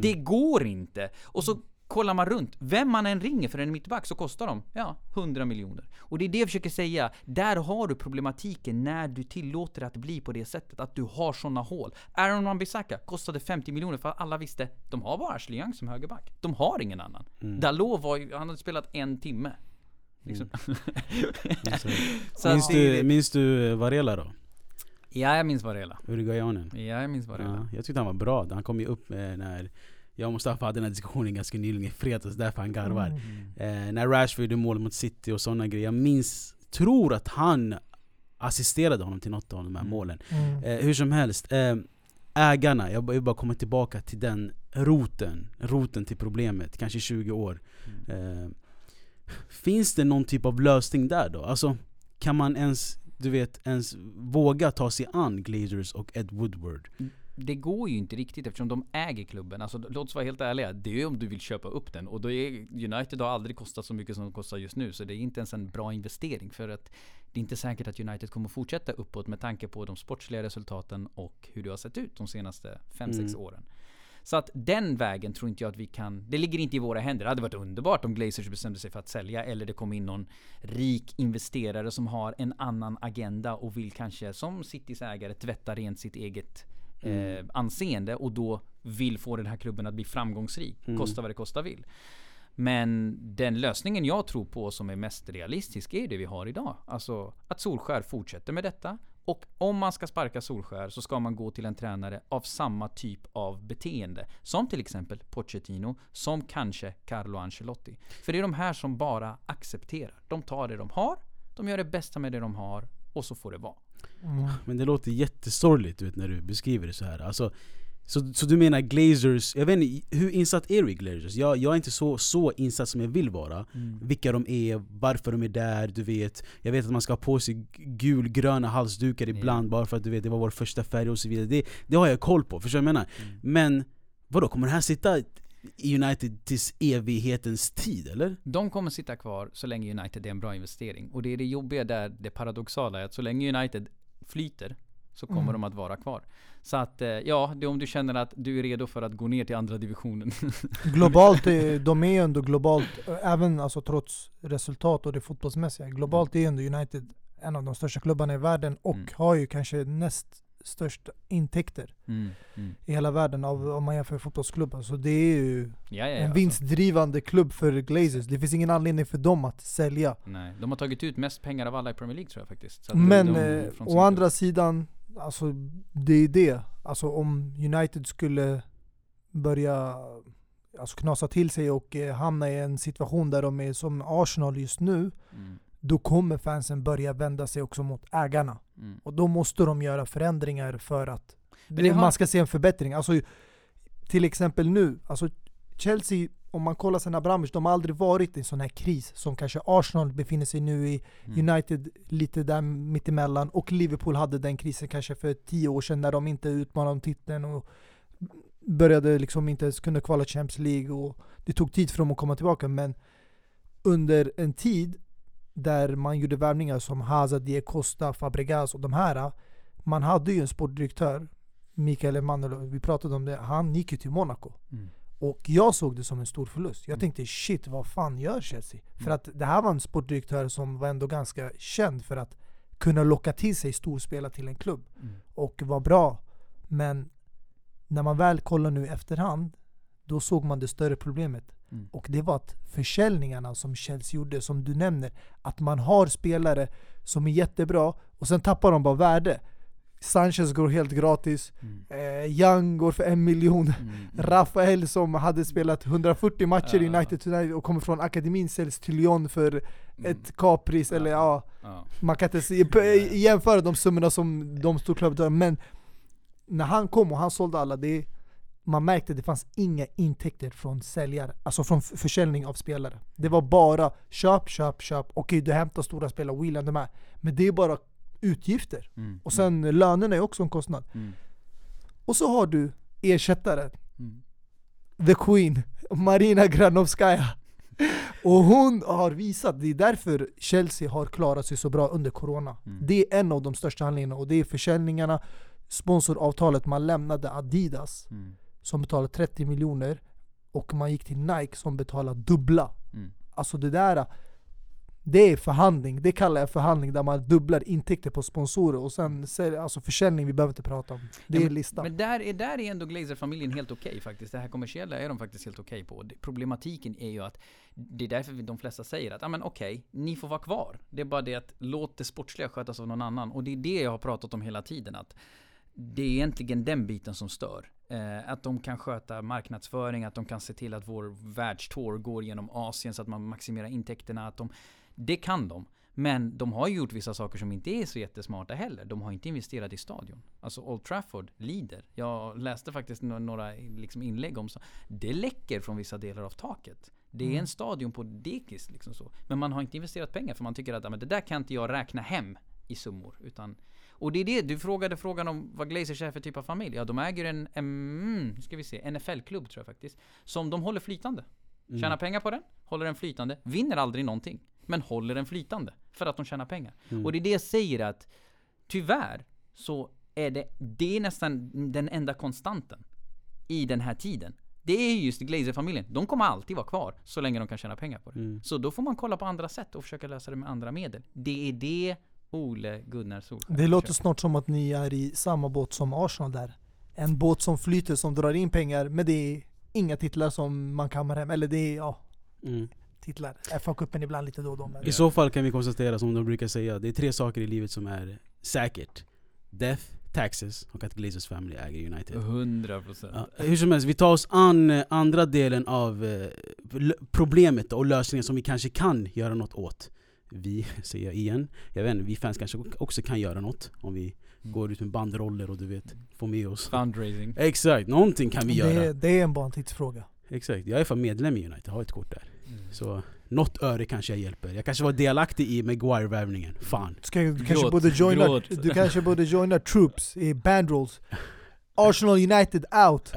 Det går inte! Och så kollar man runt. Vem man än ringer för en mittback så kostar de, ja, 100 miljoner. Och det är det jag försöker säga. Där har du problematiken när du tillåter att bli på det sättet. Att du har sådana hål. Aaron Wan-Bissaka kostade 50 miljoner för att alla visste, de har bara Ashley Young som högerback. De har ingen annan. Dalot var han hade spelat en timme. Liksom. Så att minns, du, minns du Varela då? Ja, jag minns Varela. Uruguayanen? Ja, jag minns Varela. Ja, jag tyckte han var bra. Han kom ju upp eh, när jag och Mustafa hade den här diskussionen ganska nyligen i fredags, därför han garvar. Eh, när Rashford gjorde mål mot City och sådana grejer. Jag minns, tror att han assisterade honom till något av de här Mm. målen. Mm. Eh, hur som helst, eh, ägarna, jag vill bara komma tillbaka till den roten, roten till problemet, kanske 20 år. Eh, finns det någon typ av lösning där då? Alltså, kan man ens, du vet, ens våga ta sig an Glazers och Ed Woodward? Det går ju inte riktigt eftersom de äger klubben. Alltså låt oss vara helt ärliga. Det är om du vill köpa upp den. Och då är United har aldrig kostat så mycket som de kostar just nu. Så det är inte ens en bra investering. För att det är inte säkert att United kommer fortsätta uppåt med tanke på de sportsliga resultaten och hur det har sett ut de senaste 5-6 Mm. åren. Så att den vägen tror inte jag att vi kan, det ligger inte i våra händer. Det hade varit underbart om Glazers bestämde sig för att sälja eller det kom in någon rik investerare som har en annan agenda och vill kanske som Citys ägare tvätta rent sitt eget eh, anseende och då vill få den här klubben att bli framgångsrik. Mm. Kosta vad det kosta vill. Men den lösningen jag tror på som är mest realistisk är det vi har idag. Alltså att Solskär fortsätter med detta. Och om man ska sparka Solskär så ska man gå till en tränare av samma typ av beteende. Som till exempel Pochettino, som kanske Carlo Ancelotti. För det är de här som bara accepterar. De tar det de har, de gör det bästa med det de har och så får det vara. Mm. Men det låter jättesorgligt du vet, när du beskriver det så här. Alltså, så, så du menar Glazers, jag vet inte, hur insatt är du i Glazers? Jag, jag är inte så, så insatt som jag vill vara. Vilka de är, varför de är där, du vet. Jag vet att man ska ha på sig gulgröna halsdukar ibland bara för att du vet, det var vår första färg och så vidare. Det, det har jag koll på, förstår du vad jag menar? Men vadå, kommer den här sitta i United tills evighetens tid eller? De kommer sitta kvar så länge United är en bra investering. Och det är det jobbiga där, det paradoxala är att så länge United flyter så kommer Mm. de att vara kvar. Så att eh, ja, det är om du känner att du är redo för att gå ner till andra divisionen. Globalt, är- de är ju ändå globalt, eh, även alltså trots resultat och det fotbollsmässiga. Globalt är ändå United en av de största klubbarna i världen och Mm. har ju kanske näst största intäkter mm, mm. i hela världen av, om man jämför fotbollsklubbar. Så det är ju Ja, ja, en alltså. vinstdrivande klubb för Glazers. Det finns ingen anledning för dem att sälja. Nej, de har tagit ut mest pengar av alla i Premier League tror jag faktiskt. Men eh, å andra sidan, alltså det är det. Alltså om United skulle börja alltså, knasa till sig och eh, hamna i en situation där de är som Arsenal just nu, Mm, då kommer fansen börja vända sig också mot ägarna. mm. Och då måste de göra förändringar för att det har- man ska se en förbättring. Alltså, till exempel nu, alltså Chelsea, om man kollar sen Abramovich, de har aldrig varit i en sån här kris som kanske Arsenal befinner sig nu i, Mm. United lite där mittemellan och Liverpool hade den krisen kanske för tio år sedan när de inte utmanade om titeln och började liksom inte ens kunna kvala Champions League och det tog tid för dem att komma tillbaka men under en tid där man gjorde värvningar som Hazard, Diego Costa, Fabregas och de här man hade ju en sportdirektör Mikael Emanuel, vi pratade om det, han gick ju till Monaco Mm. Och jag såg det som en stor förlust. Jag Mm. tänkte shit, vad fan gör Chelsea? För Mm. att det här var en sportdirektör som var ändå ganska känd för att kunna locka till sig storspelare till en klubb Mm. och var bra. Men när man väl kollar nu efterhand, då såg man det större problemet. Mm. Och det var att försäljningarna som Chelsea gjorde, som du nämner, att man har spelare som är jättebra och sen tappar de bara värde. Sanchez går helt gratis, Mm. eh, Young går för en miljon. Mm. Rafael som hade spelat 140 matcher i Ja. United och kommer från akademin säljs till Lyon för Mm. ett kapris, eller ja, Ja. man kan inte se, jämföra de summorna som de storklubbarna men när han kom och han sålde alla, det, man märkte att det fanns inga intäkter från säljare, alltså från försäljning av spelare. Det var bara köp, köp, köp, okej du hämtar stora spelare, Whelan de här, men det är bara utgifter. Mm. Och sen lönerna är också en kostnad. Mm. Och så har du ersättaren, Mm. the Queen, Marina Granovskaja. Och hon har visat, det är därför Chelsea har klarat sig så bra under Corona. Mm. Det är en av de största anledningarna och det är försäljningarna, sponsoravtalet man lämnade Adidas Mm. som betalade 30 miljoner och man gick till Nike som betalade dubbla. Mm. Alltså det där, det är förhandling, det kallar jag förhandling där man dubblar intäkter på sponsorer och sen alltså försäljning vi behöver inte prata om. Det Ja, är listan. Men där är, där är ändå Glazer-familjen helt okej faktiskt. Det här kommersiella är de faktiskt helt okej på. Det, problematiken är ju att det är därför de flesta säger att ah, men okej, ni får vara kvar. Det är bara det att låt det sportsliga skötas av någon annan. Och det är det jag har pratat om hela tiden. Att det är egentligen den biten som stör. Eh, att de kan sköta marknadsföring, att de kan se till att vår världstour går genom Asien så att man maximerar intäkterna. Att de, det kan de. Men de har gjort vissa saker som inte är så jättesmarta heller. De har inte investerat i stadion. Alltså Old Trafford lider. Jag läste faktiskt några liksom inlägg om så. Det läcker från vissa delar av taket. Det är Mm. en stadion på dekis liksom så. Men man har inte investerat pengar för man tycker att "Ja, men det där kan inte jag räkna hem i summor. Utan, och det är det, du frågade frågan om vad Glazers är för typ av familj. Ja, de äger en, mm, nu ska vi se, NFL-klubb tror jag faktiskt. Som de håller flytande. Mm. Tjänar pengar på den, håller den flytande, vinner aldrig någonting. Men håller den flytande. För att de tjänar pengar. Mm. Och det är det jag säger att tyvärr så är det, det är nästan den enda konstanten i den här tiden. Det är just Glazer-familjen. De kommer alltid vara kvar så länge de kan tjäna pengar på det. Mm. Så då får man kolla på andra sätt och försöka lösa det med andra medel. Det är det Ole Gunnar Solskjaer Det låter försöker. snart som att ni är i samma båt som Arsenal där. En båt som flyter, som drar in pengar, men det är inga titlar som man kammar hem. Eller det är, ja, Mm. Titlar. FA-cupen ibland lite då och då. Men I så fall kan vi konstatera, som de brukar säga, det är tre saker i livet som är säkert. Death, taxes och att Glazers family äger United. 100 procent. Ja, hur som helst, vi tar oss an eh, andra delen av eh, problemet och lösningen som vi kanske kan göra något åt. Vi, säger jag igen, jag vet inte, vi fans kanske också kan göra något om vi Mm. går ut med bandroller och du vet, får med oss. Fundraising. Exakt, någonting kan vi det, göra. är- det är en bara en tidsfråga. Exakt, jag är fan medlem i United, har ett kort där. Mm. Så något öre kanske jag hjälper. Jag kanske var delaktig i Maguire-värvningen. Fan. Du, ska, du, kanske Gråt, borde joina, gråt. du kanske borde joina Troops i bandrolls. Arsenal United out!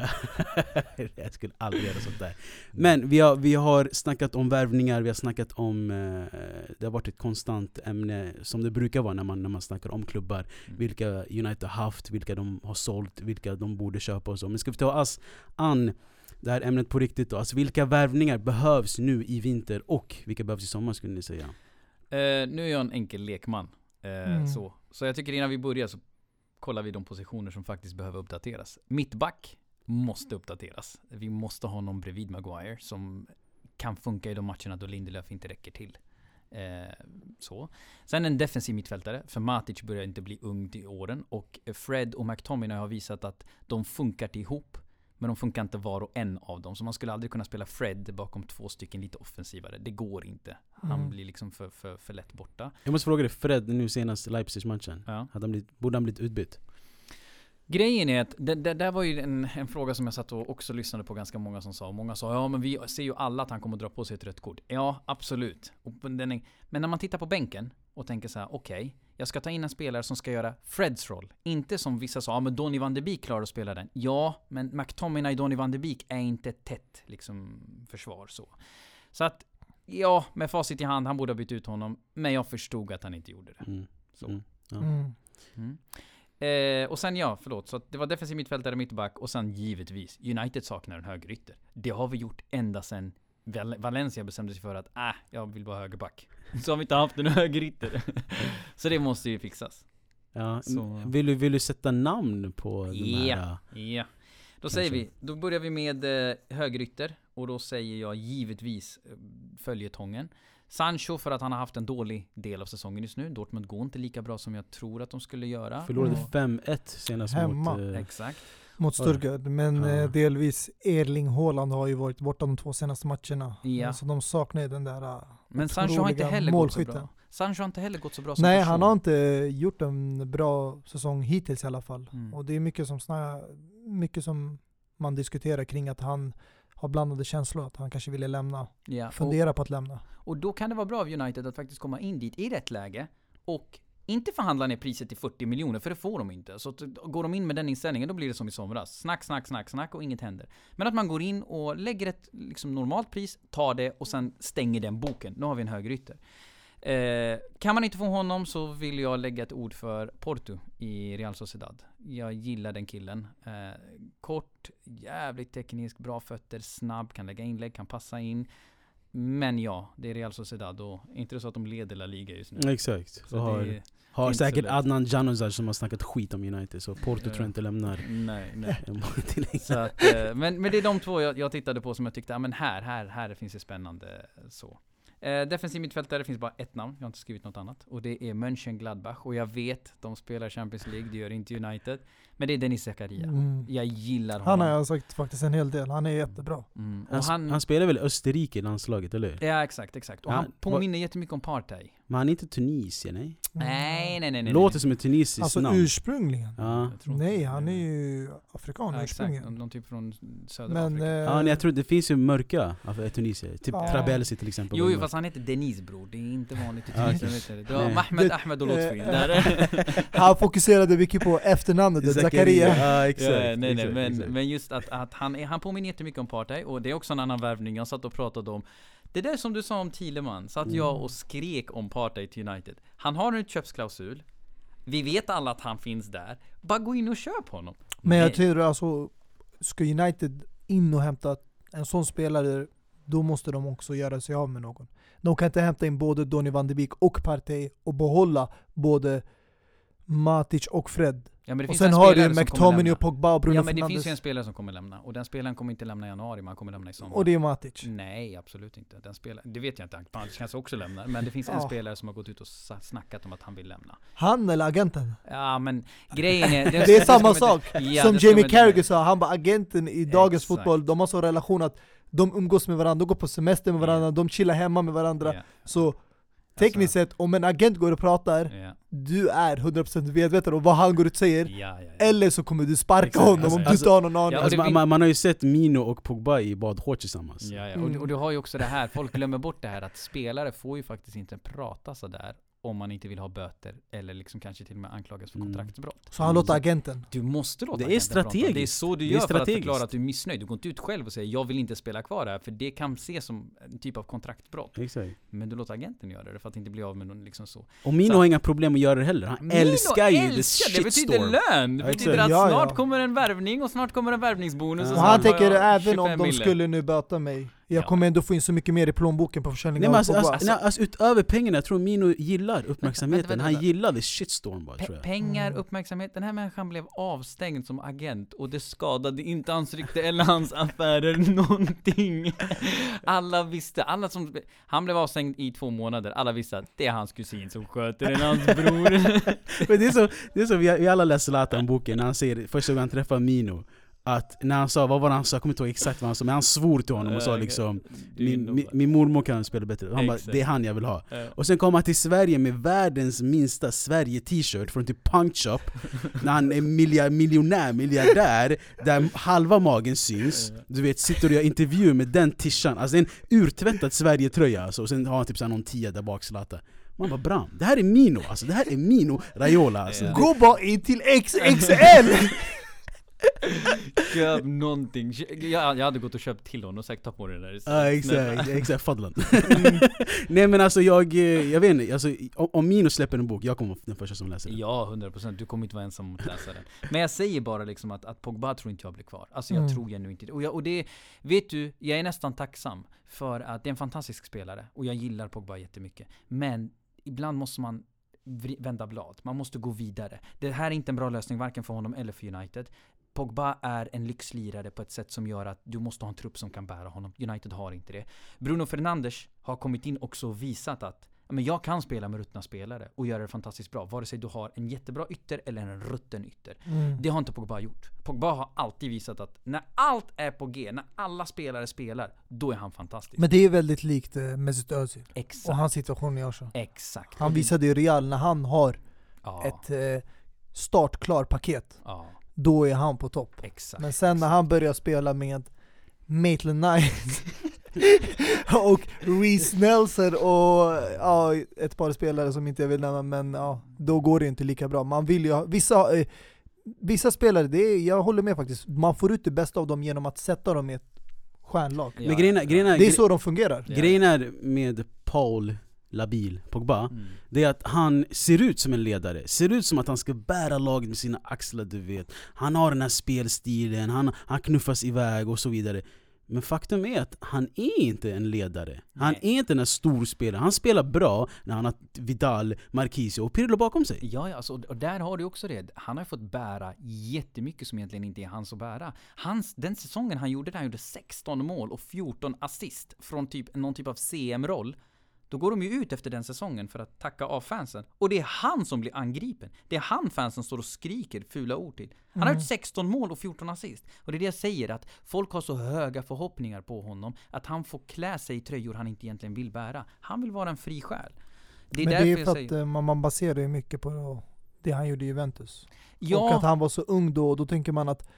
jag skulle aldrig göra sånt där. Men vi har, vi har snackat om värvningar, vi har snackat om... Eh, det har varit ett konstant ämne, som det brukar vara när man, när man snackar om klubbar. Mm. Vilka United har haft, vilka de har sålt, vilka de borde köpa och så. Men ska vi ta oss an det här ämnet på riktigt då? Alltså vilka värvningar behövs nu i vinter och vilka behövs i sommar skulle ni säga? Eh, nu är jag en enkel lekman. Eh, Mm. så. så jag tycker innan vi börjar så kollar vi de positioner som faktiskt behöver uppdateras. Mittback måste uppdateras. Vi måste ha någon bredvid Maguire som kan funka i de matcherna då Lindelöf inte räcker till. Eh, så. Sen en defensiv mittfältare, för Matic börjar inte bli ung i åren. Och Fred och McTominay har visat att de funkar ihop. Men de funkar inte var och en av dem. Så man skulle aldrig kunna spela Fred bakom två stycken lite offensivare. Det går inte. Han Mm. blir liksom för, för, för lätt borta. Jag måste fråga dig, Fred nu senast Leipzig-matchen. Ja. Hade han blivit, borde han blivit utbytt? Grejen är att det, det där var ju en, en fråga som jag satt och också lyssnade på ganska många som sa. Många sa ja men vi ser ju alla att han kommer dra på sig ett rött kort. Ja absolut. Är, men när man tittar på bänken och tänker så här: okej. Jag ska ta in en spelare som ska göra Freds roll. Inte som vissa sa, ja men Donny van de Beek klarar att spela den. Ja, men McTominay Donny van de Beek är inte ett tätt liksom, försvar så. Så att, ja, med facit i hand, han borde ha bytt ut honom. Men jag förstod att han inte gjorde det. Mm. Så. Mm. Ja. Mm. Mm. Eh, och sen ja, förlåt. Så att det var defensiv mittfältare, mittback och sen givetvis United saknar en högerytter. Det har vi gjort ända sedan Val- Valencia bestämde sig för att äh, jag vill vara högerback. Så har vi inte haft en högerytter. så det måste ju fixas. Ja. Så- Vill, du, vill du sätta namn på de Ja. här? Ja. Då Kanske. säger vi, då börjar vi med eh, högerytter. Och då säger jag givetvis eh, följetongen. Sancho för att han har haft en dålig del av säsongen just nu. Dortmund går inte lika bra som jag tror att de skulle göra. Förlorade Och- 5-1 senast Hemma. mot... eh, Exakt. Mot Stuttgart, men Ja. eh, delvis Erling Haaland har ju varit borta de två senaste matcherna. Ja. Så de saknar ju den där... eh, Men Sancho har inte heller gått så målskytten. bra. Sancho har inte heller gått så bra som Nej, person. han har inte gjort en bra säsong hittills i alla fall. Mm. Och det är mycket som, sna- mycket som man diskuterar kring att han har blandade känslor, att han kanske ville lämna. Ja, och, Fundera på att lämna. och då kan det vara bra av United att faktiskt komma in dit i rätt läge och inte förhandla ner priset till 40 miljoner, för det får de inte. Så går de in med den inställningen, då blir det som i somras. Snack, snack, snack, snack och inget händer. Men att man går in och lägger ett liksom, normalt pris, tar det och sen stänger den boken. Nu har vi en högerytter. Eh, kan man inte få honom så vill jag lägga ett ord för Porto i Real Sociedad. Jag gillar den killen. Eh, kort, jävligt teknisk, bra fötter, snabb, kan lägga inlägg, kan passa in. Men ja, det är Real Sociedad och inte så att de leder La Liga just nu. Exakt. Så det har inte säkert. Adnan Januzaj som har snackat skit om United, så Porto Ja. tror jag inte lämnar nej, nej. Så att, eh, men, men det är de två jag, jag tittade på som jag tyckte, ja men här, här, här finns det spännande så. Eh, defensiv mittfältare finns bara ett namn, jag har inte skrivit något annat. Och det är Mönchengladbach. Och jag vet, de spelar Champions League, det gör inte United. Men det är Denis Zakaria. Mm. Jag gillar Han honom. har jag sagt faktiskt en hel del, han är jättebra. Mm. Och Han, han, han spelar väl Österrike i landslaget, eller hur? ja exakt, exakt. Och Ja, han påminner jättemycket om Partey. Men han är inte Tunisien, nej? Nej, nej, nej, nej. Låter nej. som ett tunisiskt Alltså namn. ursprungligen. Ja. Nej, det. han är ju afrikan Ja, exakt, ursprungligen. någon, någon typ från södra Men, Afrika. eh, Ja, men jag tror det finns ju mörka af- tunisier, typ Ja. Trabelsi till exempel. Jo, var jo fast han heter Denis bror, det är inte vanligt i Ja, Tunisien. Du har Nej. Mahmed, Det- Ahmed och eh, Där. han fokuserade mycket på efternamnet, Zakaria. Ja, exakt. ja, nej, nej, exakt, men, exakt. men just att, att han, är, han påminner jättemycket om Partey och det är också en annan värvning jag satt och pratade om. Det där som du sa om Thielemann, satt jag Mm. och skrek om Partey till United. Han har en utköpsklausul. Vi vet alla att han finns där. Bara gå in och köp honom. Men jag tror alltså, ska United in och hämta en sån spelare, då måste de också göra sig av med någon. De kan inte hämta in både Donny van de Beek och Partey och behålla både Matic och Fred. Ja, det Och sen en har du McTominay och Pogba och Bruno Ja men det Fernandes. finns ju en spelare som kommer lämna och den spelaren kommer inte lämna i januari, men han kommer lämna i sommar. Och det är Matic. Nej, absolut inte. Den spelaren, det vet jag inte. Han kanske också lämnar. Men det finns en Ja. spelare som har gått ut och snackat om att han vill lämna. Han eller agenten? Ja men grejen är... Det är samma ska man sak. Ja, Som det Jamie Carragher sa, han bara agenten i dagens Exakt. fotboll, de har så relation att de umgås med varandra, de går på semester med varandra, Ja. de chillar hemma med varandra. Ja, Så tekniskt sett, om en agent går och pratar, ja, du är 100% medveten om vad han går ut och säger. ja, ja. Eller så kommer du sparka Exakt, honom alltså- om du inte har någon aning. Alltså, man, man, man har ju sett Mino och Pogba i badshorts tillsammans. Ja, ja. Mm. Och, du- och du har ju också det här, folk glömmer bort det här att spelare får ju faktiskt inte prata sådär om man inte vill ha böter eller liksom kanske till och med anklagas för Mm. kontraktsbrott. Så han låter agenten. Du måste låta Det är agenten prata. strategiskt. Det är så du Det är gör för att strategiskt. förklara att du är missnöjd. Du går inte ut själv och säger jag vill inte spela kvar här för det kan ses som en typ av kontraktsbrott. Exakt. Men du låter agenten göra det för att inte bli av med någon liksom så. Och Mino Så- har inga problem att göra det heller. Han Mino älskar ju the älskar, Det betyder lön! Det betyder exakt. att Ja, snart ja. kommer en värvning och snart kommer en värvningsbonus Ja. och Och han tänker även om 25 de mille. skulle nu böta mig, jag Ja. kommer ändå få in så mycket mer i plånboken på Nej försäljningen men av alltså, Pogba. alltså, nej, alltså utöver pengarna, jag tror Mino gillar uppmärksamheten. vänta, Han vänta. gillar the shitstorm bara tror Pe- jag. pengar, Mm. uppmärksamhet. Den här människan blev avstängd som agent och det skadade inte hans rykte eller hans affärer någonting. Alla visste, alla som, han blev avstängd i två månader, alla visste att det är hans kusin som sköter än hans bror. Men det är så, det är så vi, vi alla läser Zlatan-boken när han säger, första gången han träffar Mino Att när han sa, vad var det han sa? Jag kommer inte ihåg exakt vad han sa men han svor till honom och sa liksom Du är min, min, min mormor kan spela bättre, han bara det är han jag vill ha. Ja. Och sen kom han till Sverige med världens minsta Sverige-t-shirt från typ Punk Shop När han är milja, miljonär, miljardär, där halva magen syns. Du vet, sitter och gör intervju med den tishan, alltså en urtvättad Sverige-tröja alltså, och sen har han typ så här någon tia där bak Zlatan. Man bara bram, det här är Mino. Alltså, det här är Mino Raiola alltså. Gå bara in till XXL! Köp någonting. Jag, jag hade gått och köpt till honom och sagt ta på dig det där. Ja exakt, exakt, fadlan Nej men alltså jag, eh, jag vet inte, alltså, om Mino släpper en bok, jag kommer vara den första som läser den Ja, 100% du kommer inte vara ensam om att läsa den. Men jag säger bara liksom att, att Pogba tror inte jag blir kvar. Alltså jag Mm. tror jag nu inte. Och, jag, och det, vet du, jag är nästan tacksam för att det är en fantastisk spelare. Och jag gillar Pogba jättemycket. Men ibland måste man vända blad. Man måste gå vidare. Det här är inte en bra lösning varken för honom eller för United. Pogba är en lyxlirare på ett sätt som gör att du måste ha en trupp som kan bära honom. United har inte det. Bruno Fernandes har kommit in också och visat att men jag kan spela med ruttna spelare och göra det fantastiskt bra. Vare sig du har en jättebra ytter eller en rutten ytter. Mm. Det har inte Pogba gjort. Pogba har alltid visat att när allt är på G, när alla spelare spelar, då är han fantastisk. Men det är väldigt likt eh, Mesut Özil och exakt. hans situation i Arsenal. Exakt. Han Och visade ju Real när han har ja, ett eh, startklar paket, Ja, då är han på topp. exakt. Men sen när han börjar spela med Maitland Niles och Reece Nelson och ja, ett par spelare som inte jag vill nämna men ja, då går det inte lika bra. Man vill ju ha, vissa, eh, vissa spelare, det är, jag håller med faktiskt, man får ut det bästa av dem genom att sätta dem i ett stjärnlag. Ja, ja. grejerna, Det är så de fungerar. Ja. grejen är med Paul Labil, Pogba Mm. Det är att han ser ut som en ledare, ser ut som att han ska bära laget med sina axlar du vet Han har den här spelstilen, han, han knuffas iväg och så vidare Men faktum är att han är inte en ledare Han Nej. är inte den här storspelaren, han spelar bra när han har Vidal, Marquisio och Pirlo bakom sig Ja, ja alltså, och- där har du också det. Han har fått bära jättemycket som egentligen inte är hans att bära. Hans, den säsongen han gjorde där, han gjorde 16 mål och 14 assist från typ, någon typ av CM-roll. Då går de ju ut efter den säsongen för att tacka av fansen. Och det är han som blir angripen. Det är han fansen står och skriker fula ord till. Han har gjort 16 mål och 14 assist. Och det är det jag säger, att folk har så höga förhoppningar på honom att han får klä sig i tröjor han inte egentligen vill bära. Han vill vara en fri själ. Det är men det är för säger... att eh, man, baserar ju mycket på det han gjorde i Juventus. ja, Och att han var så ung då, och då tänker man att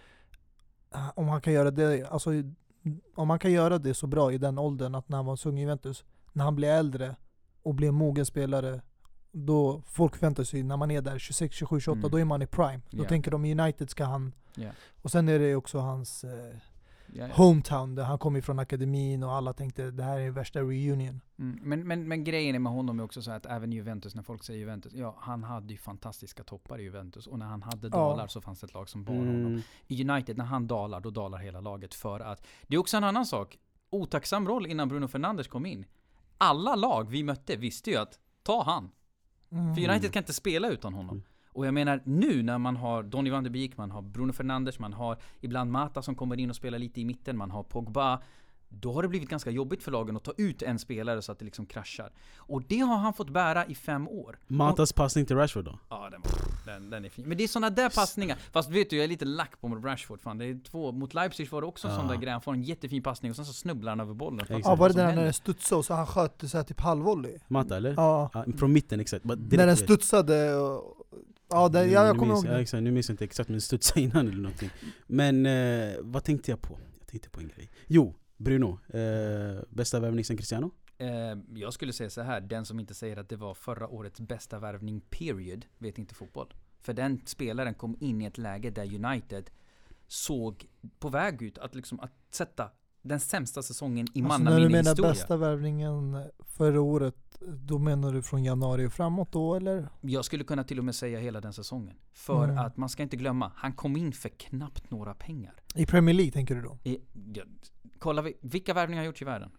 ah, om han kan göra det, alltså om han kan göra det så bra i den åldern, att när han var så ung i Juventus, när han blir äldre och blir en mogen spelare, då folk förväntar sig när man är där 26, 27, 28, Mm. då är man i prime. Då Ja. tänker de i United ska han... Ja. Och sen är det också hans eh, Ja, ja. hometown, där han kom ifrån akademin och alla tänkte det här är värsta reunion. Mm. Men, men, men grejen är med honom är också så att även Juventus, när folk säger Juventus, ja han hade ju fantastiska toppar i Juventus och när han hade dalar så fanns det ett lag som bar honom. mm. I United, när han dalar, då dalar hela laget för att det är också en annan sak. Otacksam roll innan Bruno Fernandes kom in. Alla lag vi mötte visste ju att ta han. Mm. För United kan inte spela utan honom. Mm. Och jag menar nu när man har Donny van de Beek, man har Bruno Fernandes, man har ibland Mata som kommer in och spelar lite i mitten, man har Pogba. Då har det blivit ganska jobbigt för lagen att ta ut en spelare så att det liksom kraschar. Och det har han fått bära i fem år. Matas passning till Rashford då? Ja, den, den, den är fin. Men det är såna där passningar. Fast vet du, jag är lite lack på mot Rashford. Fan, det är två. Mot Leipzig var det också en sån Ja. där grej. Han får en jättefin passning och sen så snubblar han över bollen. Ja, var det den när den studsade och så han sköt så här typ halvvolley? Mata eller? Ja. Ja, från mitten exakt, När den studsade och... Ja, det, ja Nu jag kommer ihåg ja, det. exakt, Nu minns jag inte exakt men studsade innan eller någonting Men eh, vad tänkte jag på? Jag tänkte på en grej Jo, Bruno, eh, bästa värvning sen Cristiano? Eh, jag skulle säga så här, den som inte säger att det var förra årets bästa värvning period, vet inte fotboll. För den spelaren kom in i ett läge där United såg på väg ut att liksom att sätta den sämsta säsongen i Alltså när du menar historia. bästa värvningen förra året, då menar du från januari och framåt då eller? Jag skulle kunna till och med säga hela den säsongen. För Mm. att man ska inte glömma, han kom in för knappt några pengar. I Premier League tänker du då? I, ja, kolla vi- vilka värvningar har gjorts i världen?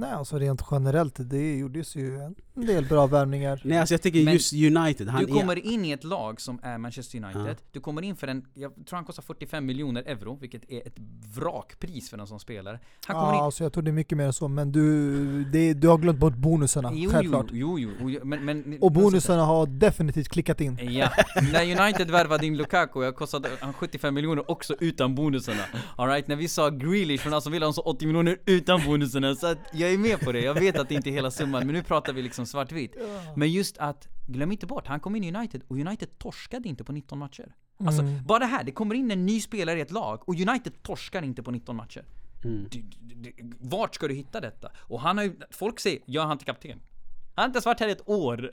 Nej alltså rent generellt, det gjordes ju en del bra värvningar. Nej alltså jag tycker Men just United, han Du är... kommer in i ett lag som är Manchester United. Ja. Du kommer in för en, jag tror han kostar 45 miljoner euro, vilket är ett vrakpris för en sån spelare. Han kommer Ja, in... alltså jag tror det är mycket mer än så, men du, det, du har glömt bort bonusarna, Jo, självklart. jo, jo, jo, men, men, Och bonusarna har definitivt klickat in. Ja, när United värvade in Lukaku, jag kostade han 75 miljoner också utan bonusarna. Alright, när vi sa Grealish från alltså ville han så 80 miljoner utan bonusarna, så att jag är med på det. Jag vet att det inte är hela summan, men nu pratar vi liksom svartvitt. Men just att, glöm inte bort, han kom in i United och United torskade inte på 19 matcher. Alltså, Mm. bara det här, det kommer in en ny spelare i ett lag och United torskar inte på 19 matcher. Mm. Du, du, du, vart ska du hitta detta? Och han har ju, folk säger, gör han till kapten? Han har inte ens varit här i ett år.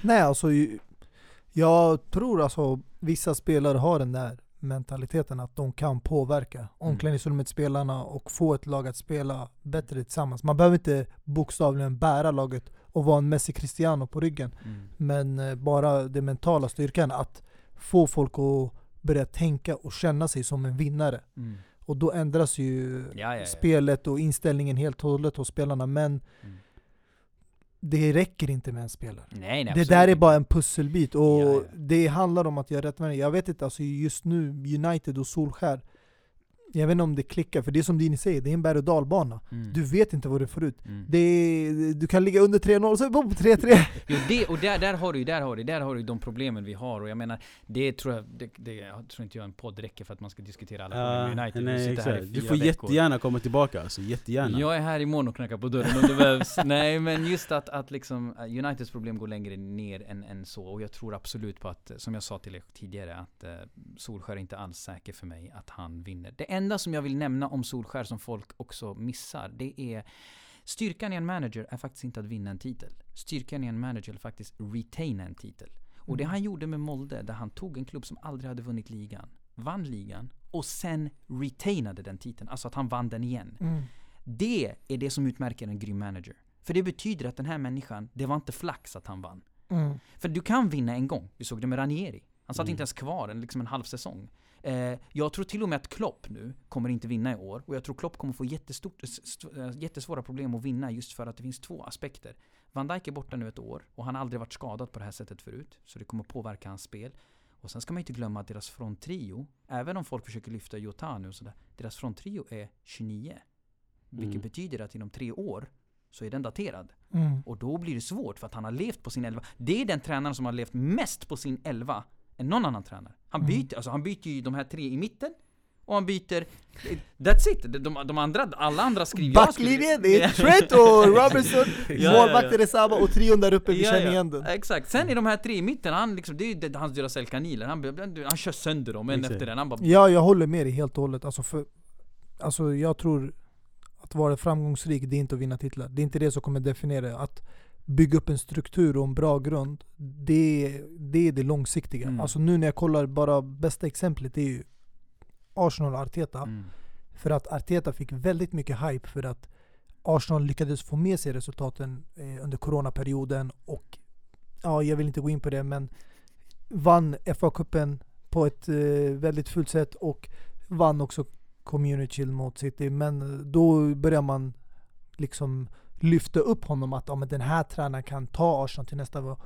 Nej alltså, jag tror alltså vissa spelare har den där mentaliteten att de kan påverka omklädningsrummet, spelarna och få ett lag att spela bättre tillsammans. Man behöver inte bokstavligen bära laget och vara en Messi Cristiano på ryggen. Men eh, bara den mentala styrkan att få folk att börja tänka och känna sig som en vinnare. Mm. Och då ändras ju Ja, ja, ja. spelet och inställningen helt och hållet hos spelarna. Men Mm. Det räcker inte med en spelare. Nej, nej, Det där är bara en pusselbit och Ja, ja. det handlar om att göra rätt värvning. Jag vet inte, alltså just nu, United och Solskär Jag vet inte om det klickar, för det är som Dini säger, det är en berg och dalbana Mm. Du vet inte vad du får ut Mm. det är, Du kan ligga under 3-0 och så boom, 3-3 Jo, det, och där, där har du där har du, där har du de problemen vi har och jag menar, det tror jag, det, det jag tror inte jag en podd räcker för att man ska diskutera alla problem med United. Nej, sitter här i exakt. Du får veckor. jättegärna komma tillbaka, alltså jättegärna. Jag är här imorgon och knackar på dörren om det behövs. Nej men just att, att liksom eh, Uniteds problem går längre ner än, än så. Och jag tror absolut på att, eh, som jag sa till er tidigare, att eh, Solskär är inte alls säker för mig att han vinner. Det enda som jag vill nämna om Solskär som folk också missar, det är Styrkan i en manager är faktiskt inte att vinna en titel. Styrkan i en manager är faktiskt retaina en titel. Och det han gjorde med Molde, där han tog en klubb som aldrig hade vunnit ligan, vann ligan och sen retainade den titeln. Alltså att han vann den igen. mm. Det är det som utmärker en grym manager. För det betyder att den här människan, det var inte flax att han vann. Mm. För du kan vinna en gång. Vi såg det med Ranieri. Han satt Mm. inte ens kvar en, liksom en halv säsong. Eh, jag tror till och med att Klopp nu kommer inte vinna i år. Och jag tror Klopp kommer få jättestort, eh, jättesvåra problem att vinna just för att det finns två aspekter. Van Dijk är borta nu ett år och han har aldrig varit skadad på det här sättet förut. Så det kommer påverka hans spel. Och sen ska man inte glömma att deras fronttrio, även om folk försöker lyfta Jota nu och sådär, deras fronttrio är 29. Vilket Mm. betyder att inom tre år så är den daterad. Mm. Och då blir det svårt för att han har levt på sin elva. Det är den tränaren som har levt mest på sin elva än någon annan tränare. Han Mm. byter, alltså han byter ju de här tre i mitten och han byter That's it! De, de, de andra, alla andra skriver Backlinjen, det är Trent och Robertson, Ja, ja, målvakten är samma och trion där uppe, vi Ja, känner ja. igen den Exakt, sen är de här tre i mitten, han liksom, det är ju hans Duracell-kaniler, han, han, han kör sönder dem en efter en, han bara Ja, jag håller med dig helt och hållet. Alltså, för, alltså jag tror att vara framgångsrik, det är inte att vinna titlar. Det är inte det som kommer definiera. Att bygga upp en struktur och en bra grund, det, det är det långsiktiga. Mm. Alltså nu när jag kollar, bara bästa exemplet är ju Arsenal och Arteta. mm. För att Arteta fick väldigt mycket hype för att Arsenal lyckades få med sig resultaten eh, under coronaperioden och ja, jag vill inte gå in på det men vann FA-cupen på ett eh, väldigt fullt sätt och vann också Community mot City. Men eh, då börjar man liksom lyfta upp honom att ja, men den här tränaren kan ta Arsenal till nästa nivå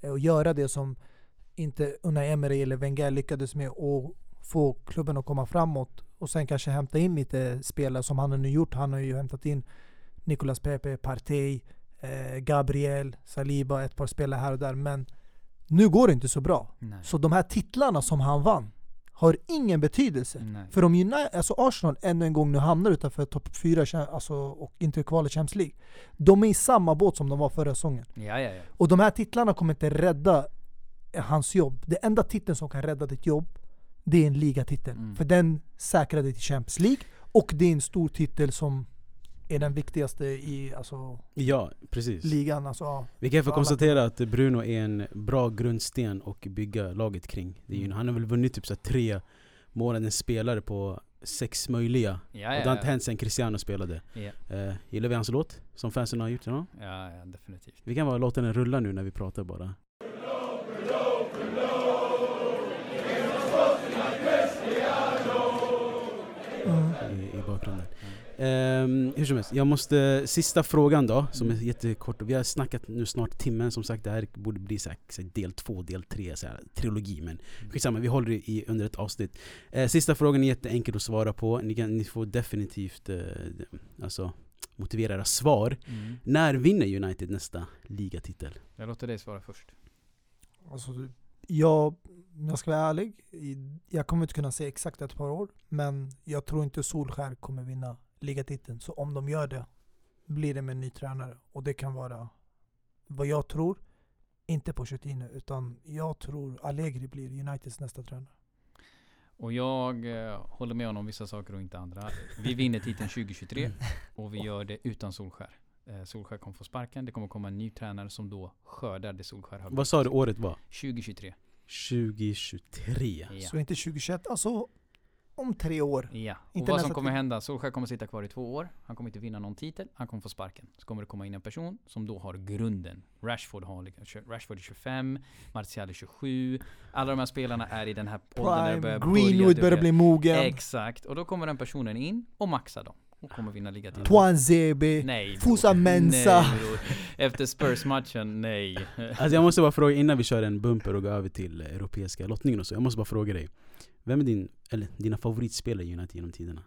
eh, och göra det som inte Unai Emery eller Wenger lyckades med och få klubben att komma framåt och sen kanske hämta in lite spelare som han har nu gjort. Han har ju hämtat in Nicolas Pepe, Partey, eh, Gabriel, Saliba, ett par spelare här och där. Men nu går det inte så bra. Nej. Så de här titlarna som han vann har ingen betydelse. Nej. För om United, alltså Arsenal ännu en gång nu hamnar utanför topp 4 alltså, och inte kvalar Champions League. De är i samma båt som de var förra säsongen. Ja, ja, ja. Och de här titlarna kommer inte rädda hans jobb. Det enda titeln som kan rädda ditt jobb, det är en ligatitel. Mm. För den säkrar dig till Champions League och det är en stor titel som är den viktigaste i alltså, Ja, precis. ligan. Alltså, ja. Vi kan få konstatera att Bruno är en bra grundsten och bygga laget kring. Det är Mm. han har väl vunnit typ så här tre månadens spelare på sex möjliga. Ja, Och det ja, har inte ja. hänt sen Cristiano spelade. Ja, Eh, gillar vi hans låt? Som fansen har gjort? Ja. ja, ja, definitivt. Vi kan bara låta den rulla nu när vi pratar bara. Mm. i, i bakgrunden. Ehm, hur som helst, jag måste, sista frågan då, som är jättekort. Vi har snackat nu snart timmen, som sagt det här borde bli så här, så här, del två, del tre, så här, trilogi. Men skitsamma, vi håller det i, under ett avsnitt. Eh, sista frågan är jätteenkel att svara på. Ni, kan, ni får definitivt eh, alltså, motivera era svar. Mm. När vinner United nästa ligatitel? Jag låter dig svara först. Alltså, jag, om jag ska vara ärlig, jag kommer inte kunna säga exakt ett par år, men jag tror inte Solskär kommer vinna ligatiteln. Så om de gör det, blir det med en ny tränare. Och det kan vara vad jag tror, inte Pochettino, utan jag tror Allegri blir Uniteds nästa tränare. Och jag eh, håller med honom om vissa saker och inte andra. Vi vinner titeln 2023 Mm. och vi gör det utan Solskär. Eh, Solskär kommer få sparken. Det kommer komma en ny tränare som då skördar det Solskär har Vad sa du året var? 2023. 2023? Ja. Så inte 2021, alltså om tre år. Ja, och Inte vad som kommer hända, Solskjaer kommer sitta kvar i två år. Han kommer inte vinna någon titel, han kommer få sparken. Så kommer det komma in en person som då har grunden. Rashford har liksom- Rashford är 25, Martial är 27. Alla de här spelarna är i den här åldern där Greenwood börjar bli mogen. Exakt, och då kommer den personen in och maxar dem. Och kommer vinna ligatiteln. Tuan Zebe. Nej. Fusa Mensa. Nej. Efter Spurs-matchen, nej. Alltså jag måste bara fråga innan vi kör en bumper och går över till eh, europeiska lottningen och så. Jag måste bara fråga dig. Vem är din, eller dina favoritspelare i United genom tiderna?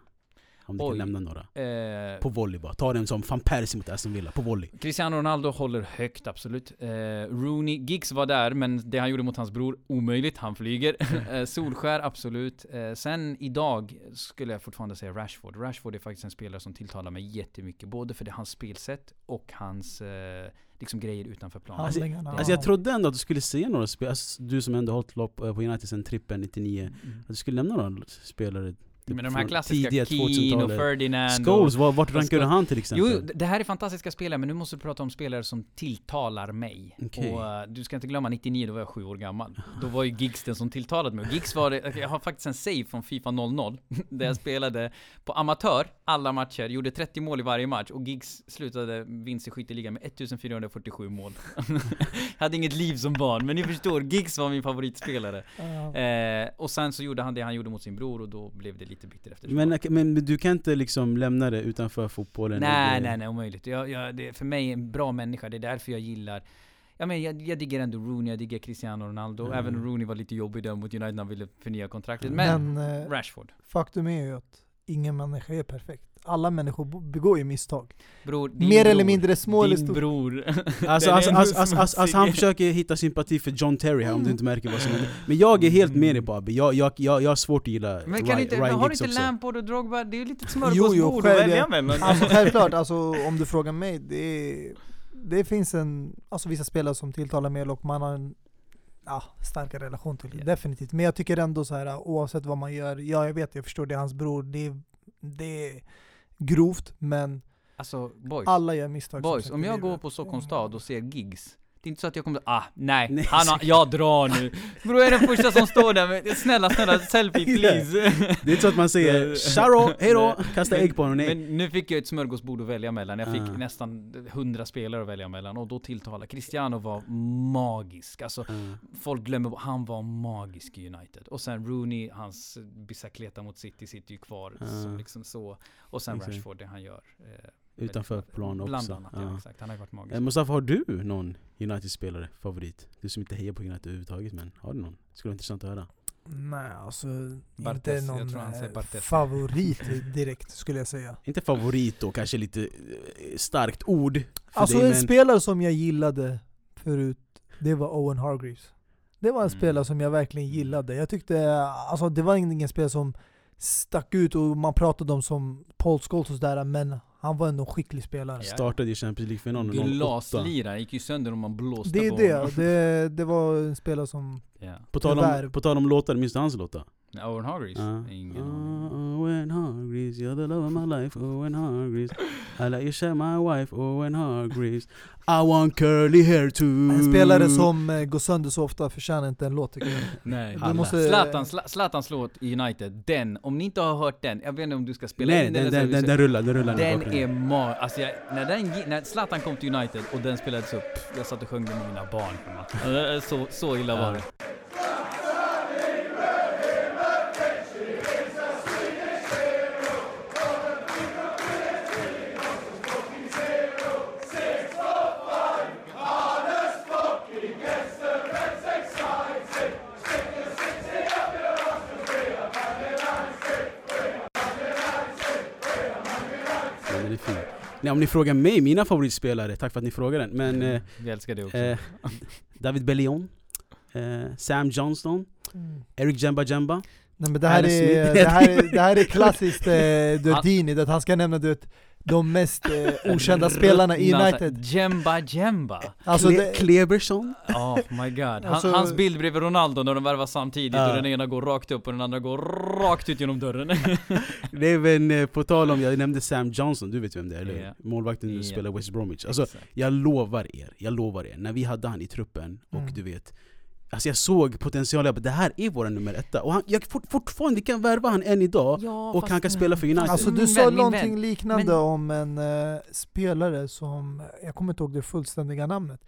Om du Oj. kan nämna några. Eh, På volley bara. Ta den som van Persie mot Aston Villa, på volley. Cristiano Ronaldo håller högt, absolut. Eh, Rooney, Giggs var där, men det han gjorde mot hans bror, omöjligt. Han flyger. eh, Solskär, absolut. Eh, sen idag skulle jag fortfarande säga Rashford. Rashford är faktiskt en spelare som tilltalar mig jättemycket. Både för det hans spelsätt och hans eh, liksom grejer utanför planen. Alltså, Handlingarna. Alltså jag trodde ändå att du skulle säga några spelare, alltså, du som ändå hållit lopp eh, på United sedan trippen 99. Mm. Att du skulle nämna några spelare. Typ Men de här klassiska Keane och 2000-talet. Ferdinand Scholes, och... var, vart du Scholes- han till exempel? Jo, det här är fantastiska spelare, men nu måste du prata om spelare som tilltalar mig. Okej. Och eh, du ska inte glömma 99, då var jag sju år gammal. Då var ju Giggs den som tilltalade mig. Och Giggs var det, jag har faktiskt en save från Fifa 00, där jag spelade på amatör, alla matcher, gjorde 30 mål i varje match, och Giggs slutade vinst i skytteligan med 1447 mål. jag hade inget liv som barn, men ni förstår, Giggs var min favoritspelare. Ja. Eh, och sen så gjorde han det han gjorde mot sin bror, och då blev det lite bitter efter Men, men du kan inte liksom lämna det utanför fotbollen? Nej, nej, nej, omöjligt. Jag, jag, det, för mig är en bra människa, det är därför jag gillar Ja, men jag, jag digger ändå Rooney, jag digger Cristiano Ronaldo. Mm. Även Rooney var lite jobbig där mot United när han ville förnya kontraktet. Men, Men eh, Rashford. faktum är ju att ingen människa är perfekt. Alla människor begår ju misstag. Bror, Mer bror, eller mindre små eller Din stora. bror. Alltså, alltså, alltså, alltså, alltså, alltså, alltså han försöker hitta sympati för John Terry här om du inte märker vad som händer. Men jag är helt med dig Abbe, jag, jag, jag, jag har svårt att gilla Men kan Ry- inte, Ryan har du inte. Lampard och Drogba? Det är ju lite smörgåsbord att välja ja. mellan. Alltså självklart, alltså, om du frågar mig, det, är, det finns en, alltså, vissa spelare som tilltalar mig och man har en ja, starkare relation till. Ja. Definitivt. Men jag tycker ändå så här oavsett vad man gör, ja jag vet, jag förstår det är hans bror, det det är grovt, men Alltså boys, alla gör misstag. boys om jag går på Stockholms stad och ser gigs det är inte så att jag kommer ah, nej, Nej, han har, jag drar nu. Bror jag är den första som står där med, snälla snälla selfie please. Det är inte så att man säger 'Charo, hejdå' kasta ägg på honom, nej. Men nu fick jag ett smörgåsbord att välja mellan. Jag fick Ah. nästan 100 spelare att välja mellan och då tilltalar Cristiano var magisk. Alltså Ja. folk glömmer han var magisk i United. Och sen Rooney, hans bicicleta mot City sitter ju kvar. Ah. Så liksom så. Och sen Exakt. Rashford, det han gör. Eh, Utanför plan också. Bland annat, ja. Ja. exakt. Han har ju varit magisk. Eh, Mustafa, har du någon United-spelare, favorit? Du som inte hejar på United överhuvudtaget, men har du någon? Skulle vara intressant att höra. Nej, alltså Bartes, inte jag någon tror han säger eh, favorit direkt skulle jag säga. Inte favorit då, kanske lite eh, starkt ord för Alltså dig, en men spelare som jag gillade förut, det var Owen Hargreaves. Det var en Mm. spelare som jag verkligen gillade. Jag tyckte, alltså det var ingen spelare som stack ut och man pratade om som Paul Scholes och sådär, men han var ändå en skicklig spelare. Startade i Champions League-finalen 08. Glaslira, gick ju sönder om man blåste Det är på det, honom. det, det var en spelare som... Ja. På tal, om, på tal om låtar, minns du hans låtar? Owen Hargreaves? Ingen aning. Ah, and Hargreaves You're the love of my life, Owen Hargreaves I let you share my wife, Owen Hargreaves I want curly hair too En spelare som eh, går sönder så ofta förtjänar inte en låt tycker jag. Nej. Måste- Zlatan, Zla- Zlatans låt i United, den, om ni inte har hört den, jag vet inte om du ska spela Nej, in den, den, den, ska- den rullar, den rullar i Den är mar... Alltså jag, när, den, gi- när Zlatan kom till United och den spelades upp, jag satt och sjöng den med mina barn. Så, så illa var det. Nej, om ni frågar mig, mina favoritspelare, tack för att ni frågar den. Men eh, Vi älskar det också. eh, David Bellion, eh, Sam Johnston, Eric Jemba Jemba. Nej men det här, är, det, här är, det här är klassiskt eh, Dördini, att han ska nämna du vet, de mest eh, okända spelarna i United. Jemba Jemba. Alltså det, Kleberson. Oh my god. Han, Alltså- hans bild bredvid Ronaldo när de värvar samtidigt Ja. och den ena går rakt upp och den andra går rakt ut genom dörren. Det är väl eh, på tal om, jag nämnde Sam Johnson, du vet vem det är eller? Ja. Målvakten som spelar West Bromwich. Alltså, Exakt. jag lovar er, jag lovar er, när vi hade han i truppen och Mm. du vet Alltså jag såg potential, jag bara, det här är vår nummer etta. Och han, jag fort, fortfarande kan värva han än idag, Ja, och han kan spela för United. alltså du sa vän, någonting vän. liknande Men- om en eh, spelare som, jag kommer inte ihåg det fullständiga namnet,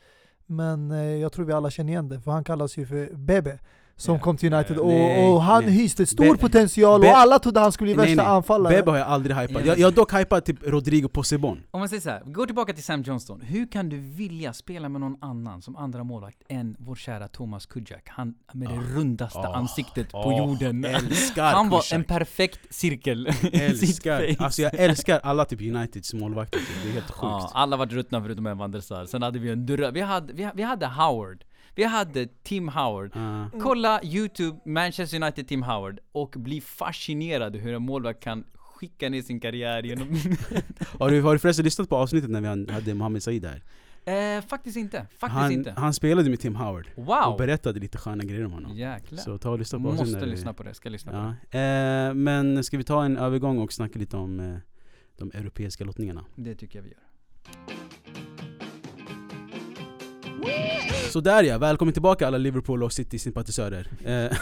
men eh, jag tror vi alla känner igen det, för han kallas ju för Bebe. Som Ja. kom till United och, Nej, och han nej. hyste stor Be- potential Be- och alla trodde han skulle bli Nej, värsta nej. anfallare. Bebe har jag aldrig hypat. Jag, jag har dock hypat typ Rodrigo Posebon. Om man säger såhär, gå tillbaka till Sam Johnston. Hur kan du vilja spela med någon annan som andra målvakt än vår kära Thomas Kudjak? Han med det rundaste Ah. ansiktet på Ah. jorden. Älskar Han var Kushak. en perfekt cirkel. Älskar, alltså jag älskar alla typ Uniteds målvakter, typ. det är helt sjukt. Ja, alla var ruttna förutom en Van der Sar. Sen hade vi en drö- vi hade, vi, vi hade Howard. Vi hade Tim Howard. Ja. Kolla YouTube, Manchester United Tim Howard och bli fascinerad hur en målvakt kan skicka ner sin karriär genom... Har, du, har du förresten lyssnat på avsnittet när vi hade Mohamed Said här? eh, faktiskt inte. Faktiskt Han, inte. han spelade med Tim Howard och Wow! berättade lite sköna grejer om honom. Jäklar. Så ta och lyssna på Måste när lyssna vi- på det, ska lyssna på det. Ja. Eh, men ska vi ta en övergång och snacka lite om eh, de europeiska lottningarna? Det tycker jag vi gör. Så där ja, välkommen tillbaka alla Liverpool och City-sympatisörer. Eh,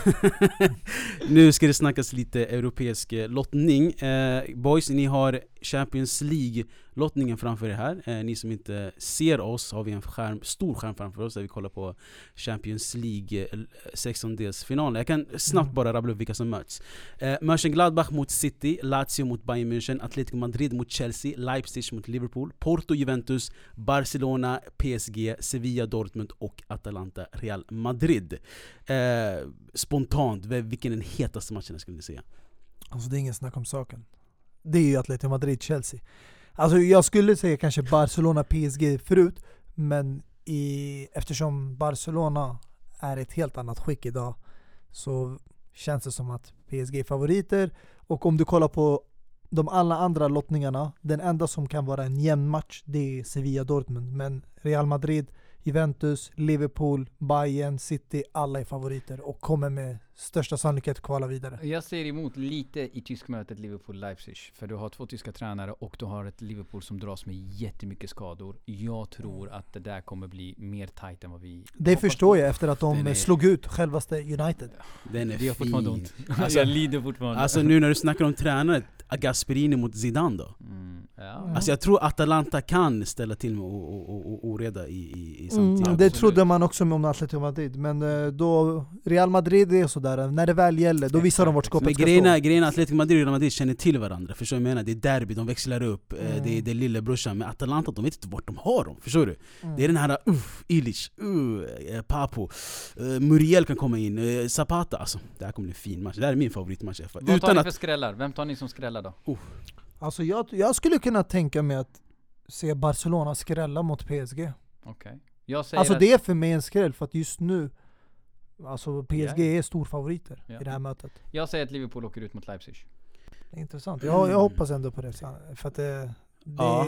nu ska det snackas lite europeisk lottning. Eh, boys, ni har Champions League-lottningen framför er här. Eh, ni som inte ser oss har vi en skärm, stor skärm framför oss där vi kollar på Champions League eh, 16-delsfinalen. Jag kan snabbt Mm. bara rabbla upp vilka som möts. Eh, Mönchengladbach mot City, Lazio mot Bayern München, Atletico Madrid mot Chelsea, Leipzig mot Liverpool, Porto Juventus, Barcelona, PSG, Sevilla, Dortmund och Atalanta, Real Madrid. Eh, spontant, vilken är den hetaste matchen skulle ni säga? Alltså det är ingen snack om saken. Det är ju Atletico Madrid-Chelsea. Alltså jag skulle säga kanske Barcelona-PSG förut, men i, eftersom Barcelona är ett helt annat skick idag så känns det som att PSG är favoriter. Och om du kollar på de alla andra lottningarna, den enda som kan vara en jämn match det är Sevilla-Dortmund. Men Real Madrid, Juventus, Liverpool, Bayern, City, alla är favoriter och kommer med största sannolikhet kvala vidare. Jag ser emot lite i tyskmötet Liverpool-Leipzig. För du har två tyska tränare och du har ett Liverpool som dras med jättemycket skador. Jag tror att det där kommer bli mer tight än vad vi Det förstår på. jag efter att de är- slog ut självaste United. Den är fortfarande fin. ont. Alltså- jag lider fortfarande. Alltså nu när du snackar om tränare, Gasperini mot Zidane då? mm, ja. Mm. Alltså jag tror Atalanta kan ställa till med oreda i, i, i Mm, samtliga. det trodde man också om Atletico Madrid, men eh, då Real Madrid är sådär, när det väl gäller då visar de vart skåpet ska stå. grejerna Atletico Madrid och Real Madrid känner till varandra, förstår du vad jag menar? Det är derby, de växlar upp, eh, Mm. det, är, det är lillebrorsan Men Atalanta, de vet inte vart de har dem, förstår du? Mm. Det är den här uff, Illich, uh, eh, Papo, uh, Muriel kan komma in, uh, Zapata alltså Det här kommer bli en fin match, det här är min favoritmatch i alla fall. Vad tar Utan ni att, för skrällar? Vem tar ni som skrällar då? Alltså jag, jag skulle kunna tänka mig att se Barcelona skrälla mot PSG. Okej. Säger Alltså att, det är för mig en skräll, för att just nu Alltså PSG är storfavoriter Ja. i det här mötet. jag säger att Liverpool åker ut mot Leipzig. Det är intressant. Jag, jag hoppas ändå på det, för att det, det, Ja.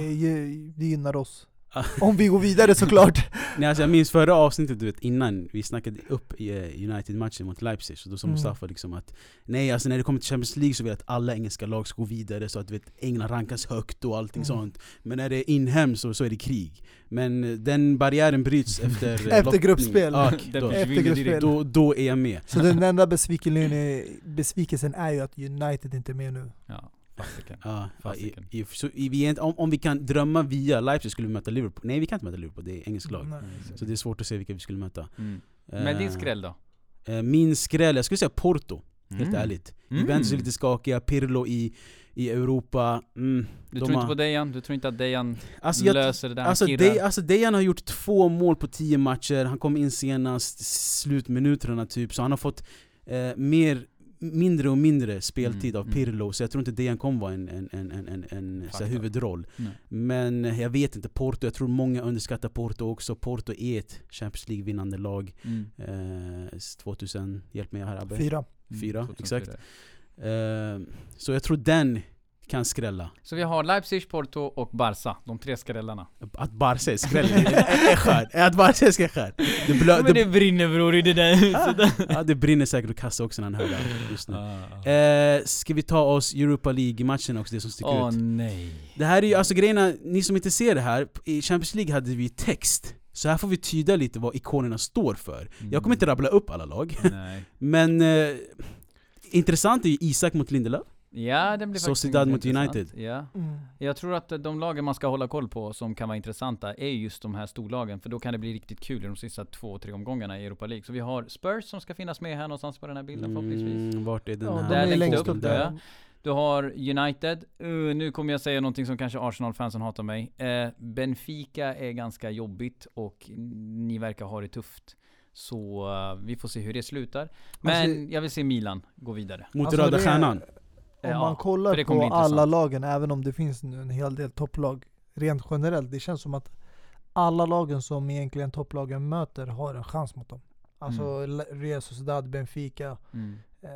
gynnar oss. Om vi går vidare såklart. Nej, alltså jag minns förra avsnittet du vet, innan vi snackade upp eh, United-matchen mot Leipzig, så då sa Mm. Mustafa liksom att Nej alltså när det kommer till Champions League så vill jag att alla engelska lag ska gå vidare så att du vet, England rankas högt och allting Mm. sånt Men när det är inhemskt så, så är det krig Men eh, den barriären bryts efter Efter gruppspel. Ja, då, Efter gruppspel. då, då är jag med Så den enda besvikelsen är, besvikelsen är ju att United inte är med nu. Ja, fasiken. Ja, ja, i, Fasiken. i, så, i, vi är inte, om, om vi kan drömma via Leipzig skulle vi möta Liverpool Nej vi kan inte möta Liverpool, det är engelskt lag Nej. Så det är svårt att se vilka vi skulle möta Mm. Men din Eh, skräll då? eh, Min skräll, jag skulle säga Porto Helt Mm. ärligt. Mm. Juventus är lite skakiga, Pirlo i, i Europa. Mm, Du de tror har- inte på Dejan? Du tror inte att Dejan alltså, jag, löser det där? Alltså? De, alltså Dejan har gjort två mål på tio matcher, han kom in senast slutminuterna typ, så han har fått eh, mer mindre och mindre speltid Mm, av mm. Pirlo, så jag tror inte Dejan kommer vara en, en, en, en, en, en så huvudroll. Nej. Men eh, jag vet inte, Porto, jag tror många underskattar Porto också. Porto är ett Champions League-vinnande lag. Mm. Eh, 2000, hjälp mig här Abbe. Fyra. Fyra, 2004. exakt. Eh, så jag tror den kan skrälla. Så vi har Leipzig, Porto och Barca, de tre skrällarna. Att Barca är skräll är skär. Att Barca är skär. Det, blö, det, brinner bror i det där huset. ja, det brinner säkert och kassa också när han hör det just nu. Ah. Eh, ska vi ta oss Europa League-matchen också, det som sticker Åh ut? nej. Det här är ju, alltså grejerna, ni som inte ser det här, i Champions League hade vi text. Så här får vi tyda lite vad ikonerna står för. Jag kommer inte rabbla upp alla lag, Nej. men eh, intressant är ju Isak mot Lindelöf. Ja, den blir faktiskt Sociedad mot. United. Ja. Mm. Jag tror att de lagen man ska hålla koll på som kan vara intressanta är just de här storlagen. För då kan det bli riktigt kul i de sista två, tre omgångarna i Europa League. Så vi har Spurs som ska finnas med här någonstans på den här bilden förhoppningsvis. Mm, vart är den Ja, här? de Där är längst längst upp, där. där. Du har United, Uh, nu kommer jag säga någonting som kanske Arsenal-fansen hatar mig. Eh, Benfica är ganska jobbigt och ni verkar ha det tufft. Så eh, vi får se hur det slutar. Men Alltså- jag vill se Milan gå vidare. Mot Alltså, Röda Stjärnan. Om Ja, man kollar på alla lagen, även om det finns nu en hel del topplag rent generellt, det känns som att alla lagen som egentligen topplagen möter har en chans mot dem. Alltså Mm. mm. Real Sociedad, Benfica, Mm. eh,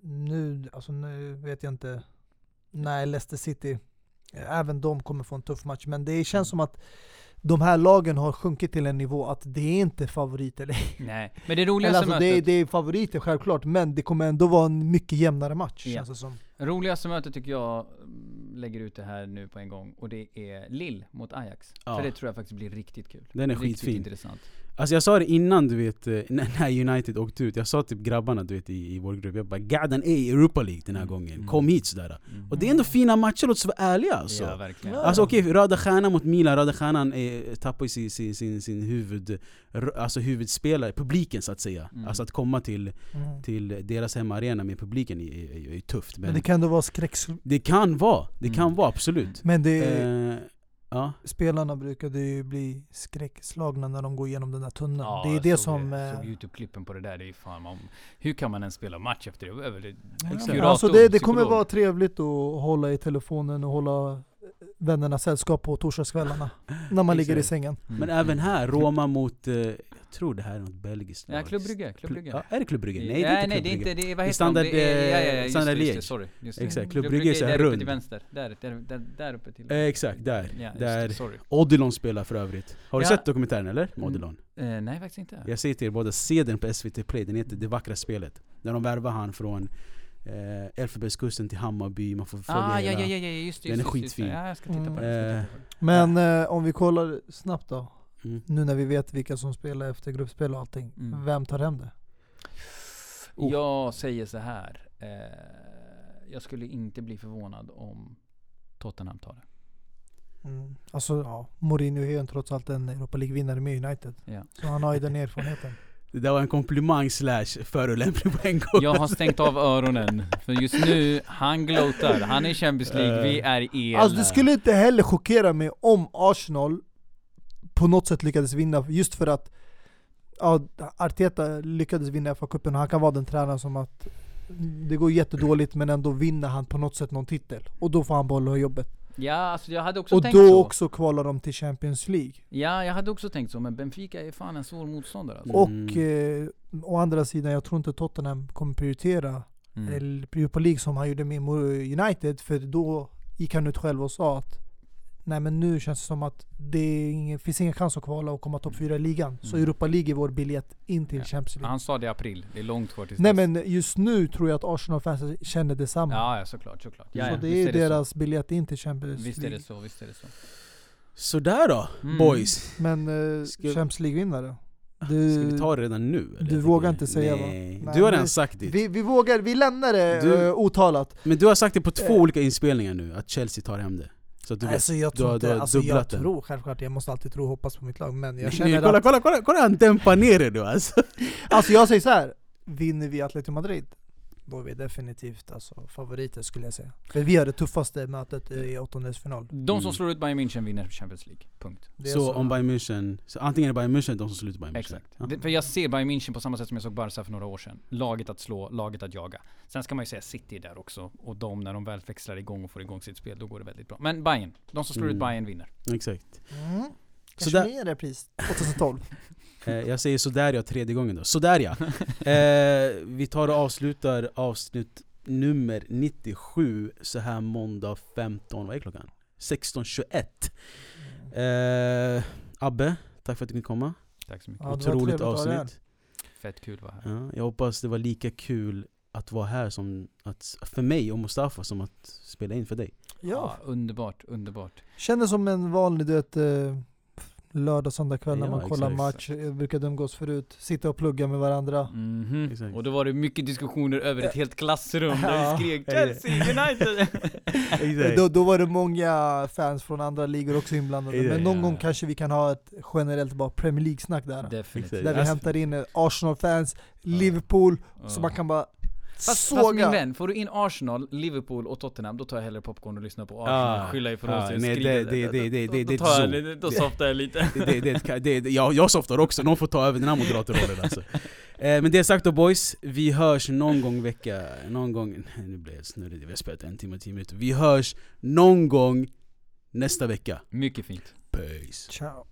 nu, alltså nu vet jag inte, nej Leicester City, eh, även de kommer få en tuff match. Men det känns som att de här lagen har sjunkit till en nivå att det är inte favoriter. Nej, men det roligaste alltså, det, är, mötet det är favoriter självklart, men det kommer ändå vara en mycket jämnare match Ja. känns det som. Roligaste mötet tycker jag mm, lägger ut det här nu på en gång och det är Lill mot Ajax. Ja. För det tror jag faktiskt blir riktigt kul. Den är riktigt skitfin. intressant. Alltså jag sa det innan du vet, eh, när United åkte ut, jag sa till grabbarna du vet i, i vår grupp, jag bara 'Gaden är i Europa League den här Mm. gången, Mm. kom hit' sådär Mm. Och det är ändå fina matcher, låt oss vara ärliga alltså Ja, verkligen. Alltså okej, Röda Stjärnan mot Milan, Röda Stjärnan är, tappar ju sin, sin, sin, sin huvud, alltså huvudspelare, publiken så att säga Mm. Alltså att komma till, Mm. till deras hemmaarena med publiken är, är, är, är tufft men, Men det kan ändå vara skräck... det kan vara, det kan Mm. vara absolut Men det, eh, Ja, spelarna brukade ju bli skräckslagna när de går igenom den där tunneln. Ja, det är jag det såg som... Jag eh, såg youtube-klippen på det där, det är fan om, Hur kan man ens spela match efter det? Det Exakt. Kurator, Alltså det, det kommer vara trevligt att hålla i telefonen och hålla vännerna sällskap på torsdagskvällarna. när man ligger i sängen. Mm. men även här, Roma mot, eh, jag tror det här är något belgiskt Ja, lag. Klubb Brygge, Klubb Brygge. Ja, är det Klubb Brygge? Nej, det är nej, inte nej, Klubb det är inte, det är, vad heter standard, de? Det är, ja, ja, ja, just standard just det, Liège. sorry. Just. Exakt, Klubb Brygge är så här där uppe rund. till vänster. Där, där, där, där uppe till. Eh, exakt, där. Ja, just där sorry. Odilon spelar för övrigt. Har du Ja. sett dokumentären eller? Mm. Odilon? Eh, nej, faktiskt inte. Jag säger till er båda, se den på SVT Play, den heter Det vackra spelet. När de värvar han från eh, Elfenbenskusten till Hammarby, man får följa Ah, ja, ja, ja, just. Den är just just skitfin. Ja, jag ska titta på den. Men eh, om vi kollar snabbt då. Mm. Nu när vi vet vilka som spelar efter gruppspel och allting. Mm. Vem tar hem det? Oh. Jag säger så här. Eh, jag skulle inte bli förvånad om Tottenham tar det. Mm. Alltså ja, Mourinho är ju trots allt en Europa League-vinnare med United. Ja. Så han har ju den erfarenheten. Det där var en komplimang slash förolämpning på en gång. Jag har stängt av öronen. För just nu, han gloatar. Han är i Champions League, vi är i el. Alltså det skulle inte heller chockera mig om Arsenal på något sätt lyckades vinna, just för att ja, Arteta lyckades vinna FA-cupen och han kan vara den tränaren som att det går jättedåligt men ändå vinner han på något sätt någon titel. Och då får han behålla jobbet. Ja, alltså jag hade också Och tänkt då så. också kvalar de till Champions League. Ja, jag hade också tänkt så. Men Benfica är fan en svår motståndare alltså. Och eh, å andra sidan, jag tror inte Tottenham kommer prioritera Mm. eller Europa League som han gjorde med United, för då gick han ut själv och sa att nej men nu känns det som att det ingen, finns ingen chans att kvala och komma topp 4 i ligan. Så Mm. Europa League är vår biljett in till Ja. Champions League. Han sa det i april, det är långt kvar tills Nej dess. men just nu tror jag att Arsenal-fansen känner detsamma. Ja, ja såklart, såklart. Ja, så ja, det visst är det deras biljett in till Champions så. Visst är League. det så, visst är det så. Sådär då, Mm. boys. Men uh, Ska- Champions League-vinnare? Ska vi ta det redan nu? eller? du vågar inte säga, va? Nej. Nej, Du har redan sagt det. vi, vi vågar, vi lämnar det Du- eh, otalat. Men du har sagt det på två Eh. olika inspelningar nu, att Chelsea tar hem det. Så du. Alltså jag du tror har- inte, du har alltså jag den. tror självklart, jag måste alltid tro och hoppas på mitt lag, men jag känner kolla, att... kolla, kolla, kolla han dämpar ner det nu alltså. Alltså jag säger så här. vinner vi Atletico Madrid, då är vi definitivt alltså, favoriter skulle jag säga. För vi har det tuffaste mötet i åttondelsfinal. De som Mm. slår ut Bayern München vinner Champions League. Punkt. Är Så om Bayern München, så antingen är det Bayern München de som slutar Bayern München. Exakt. Ja. Det, för jag ser Bayern München på samma sätt som jag såg Barca för några år sedan. Laget att slå, laget att jaga. Sen ska man ju säga City där också. Och de, när de väl växlar igång och får igång sitt spel, då går det väldigt bra. Men Bayern, de som slår Mm. ut Bayern vinner. Exakt. Mm. Så Kanske där- mer repris, 2012. Eh, jag säger sådär ja tredje gången då. Sådär ja. eh, vi tar och avslutar avsnitt nummer 97 så här måndag 15, vad är klockan? 16.21. Eh, Abbe, tack för att du kunde komma. Tack så mycket. Ja, Otroligt avsnitt. Fett kul att vara här. Ja, jag hoppas det var lika kul att vara här som att, för mig och Mustafa som att spela in för dig. Ja, underbart, underbart. kändes som en vanlig du vet, eh, lördag, söndag kväll när Ja, man kollar exakt, match. Jag brukade umgås förut, sitta och plugga med varandra. Mhm. Exakt. Och då var det mycket diskussioner över ett helt klassrum där Ja. vi skrek Chelsea United! Då, då var det många fans från andra ligor också inblandade. Men någon ja. gång kanske vi kan ha ett generellt bara Premier League-snack där. Definitivt. Där vi hämtar in eh, Arsenal-fans, Liverpool, så man kan bara Fast, fast min vän, får du in Arsenal, Liverpool och Tottenham, då tar jag hellre popcorn och lyssnar på Arsenal, Ah, skylla ifrån ah, sig och nej, det- det- det- det- Då- det- då det är tar jag Då softar jag lite. det, det, det, det, det, jag, jag softar också, någon får ta över den här moderatorrollen alltså. eh, Men det sagt då boys, vi hörs någon gång vecka, någon gång, nej, nu blir jag snurrig, vi har spelat en timme och tio minuter. Vi hörs någon gång nästa vecka. Mycket fint. Peace. Ciao.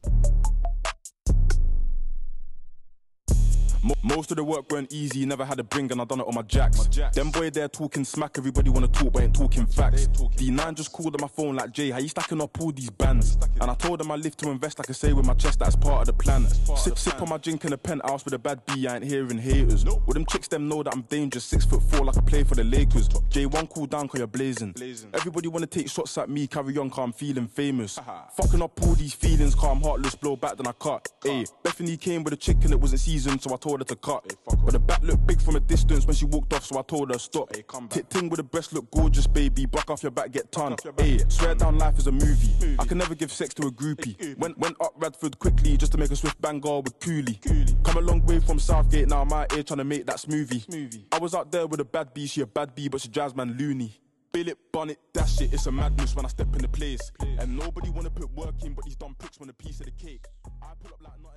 Mo- Most of the work went easy, never had a bring, and I done it on my jacks. Them boy there talking smack, everybody wanna talk, but ain't talking facts. D9 just called on my phone like Jay, how you stacking up all these bands? And I told him I live to invest, like I say with my chest, that's part of the plan. Sip, sip on my drink in the penthouse with a bad B, I ain't hearing haters. With them chicks, them know that I'm dangerous, six foot four, like I play for the Lakers. J1 cool down, cause you're blazing. Everybody wanna take shots at me, carry on, cause I'm feeling famous. Fucking up all these feelings, cause I'm heartless, blow back, then I cut. Ayy, Bethany came with a chick and it wasn't seasoned, so I told her to cut. But the back looked big from a distance when she walked off, so I told her stop. Tit ting with the breast look gorgeous, baby. Buck off your back, get ton. Ayy, swear down life is a movie. I can never give sex to a groupie. Went went up Radford quickly just to make a swift bang girl with Cooley. Come a long way from Southgate, now I'm out here trying to make that smoothie. I was out there with a bad bee, she a bad bee, but she drives man loony. Bill it, bun it, dash it, it's a madness when I step in the place. And nobody wanna put work in, but these dumb pricks want a piece of the cake. I pull up like.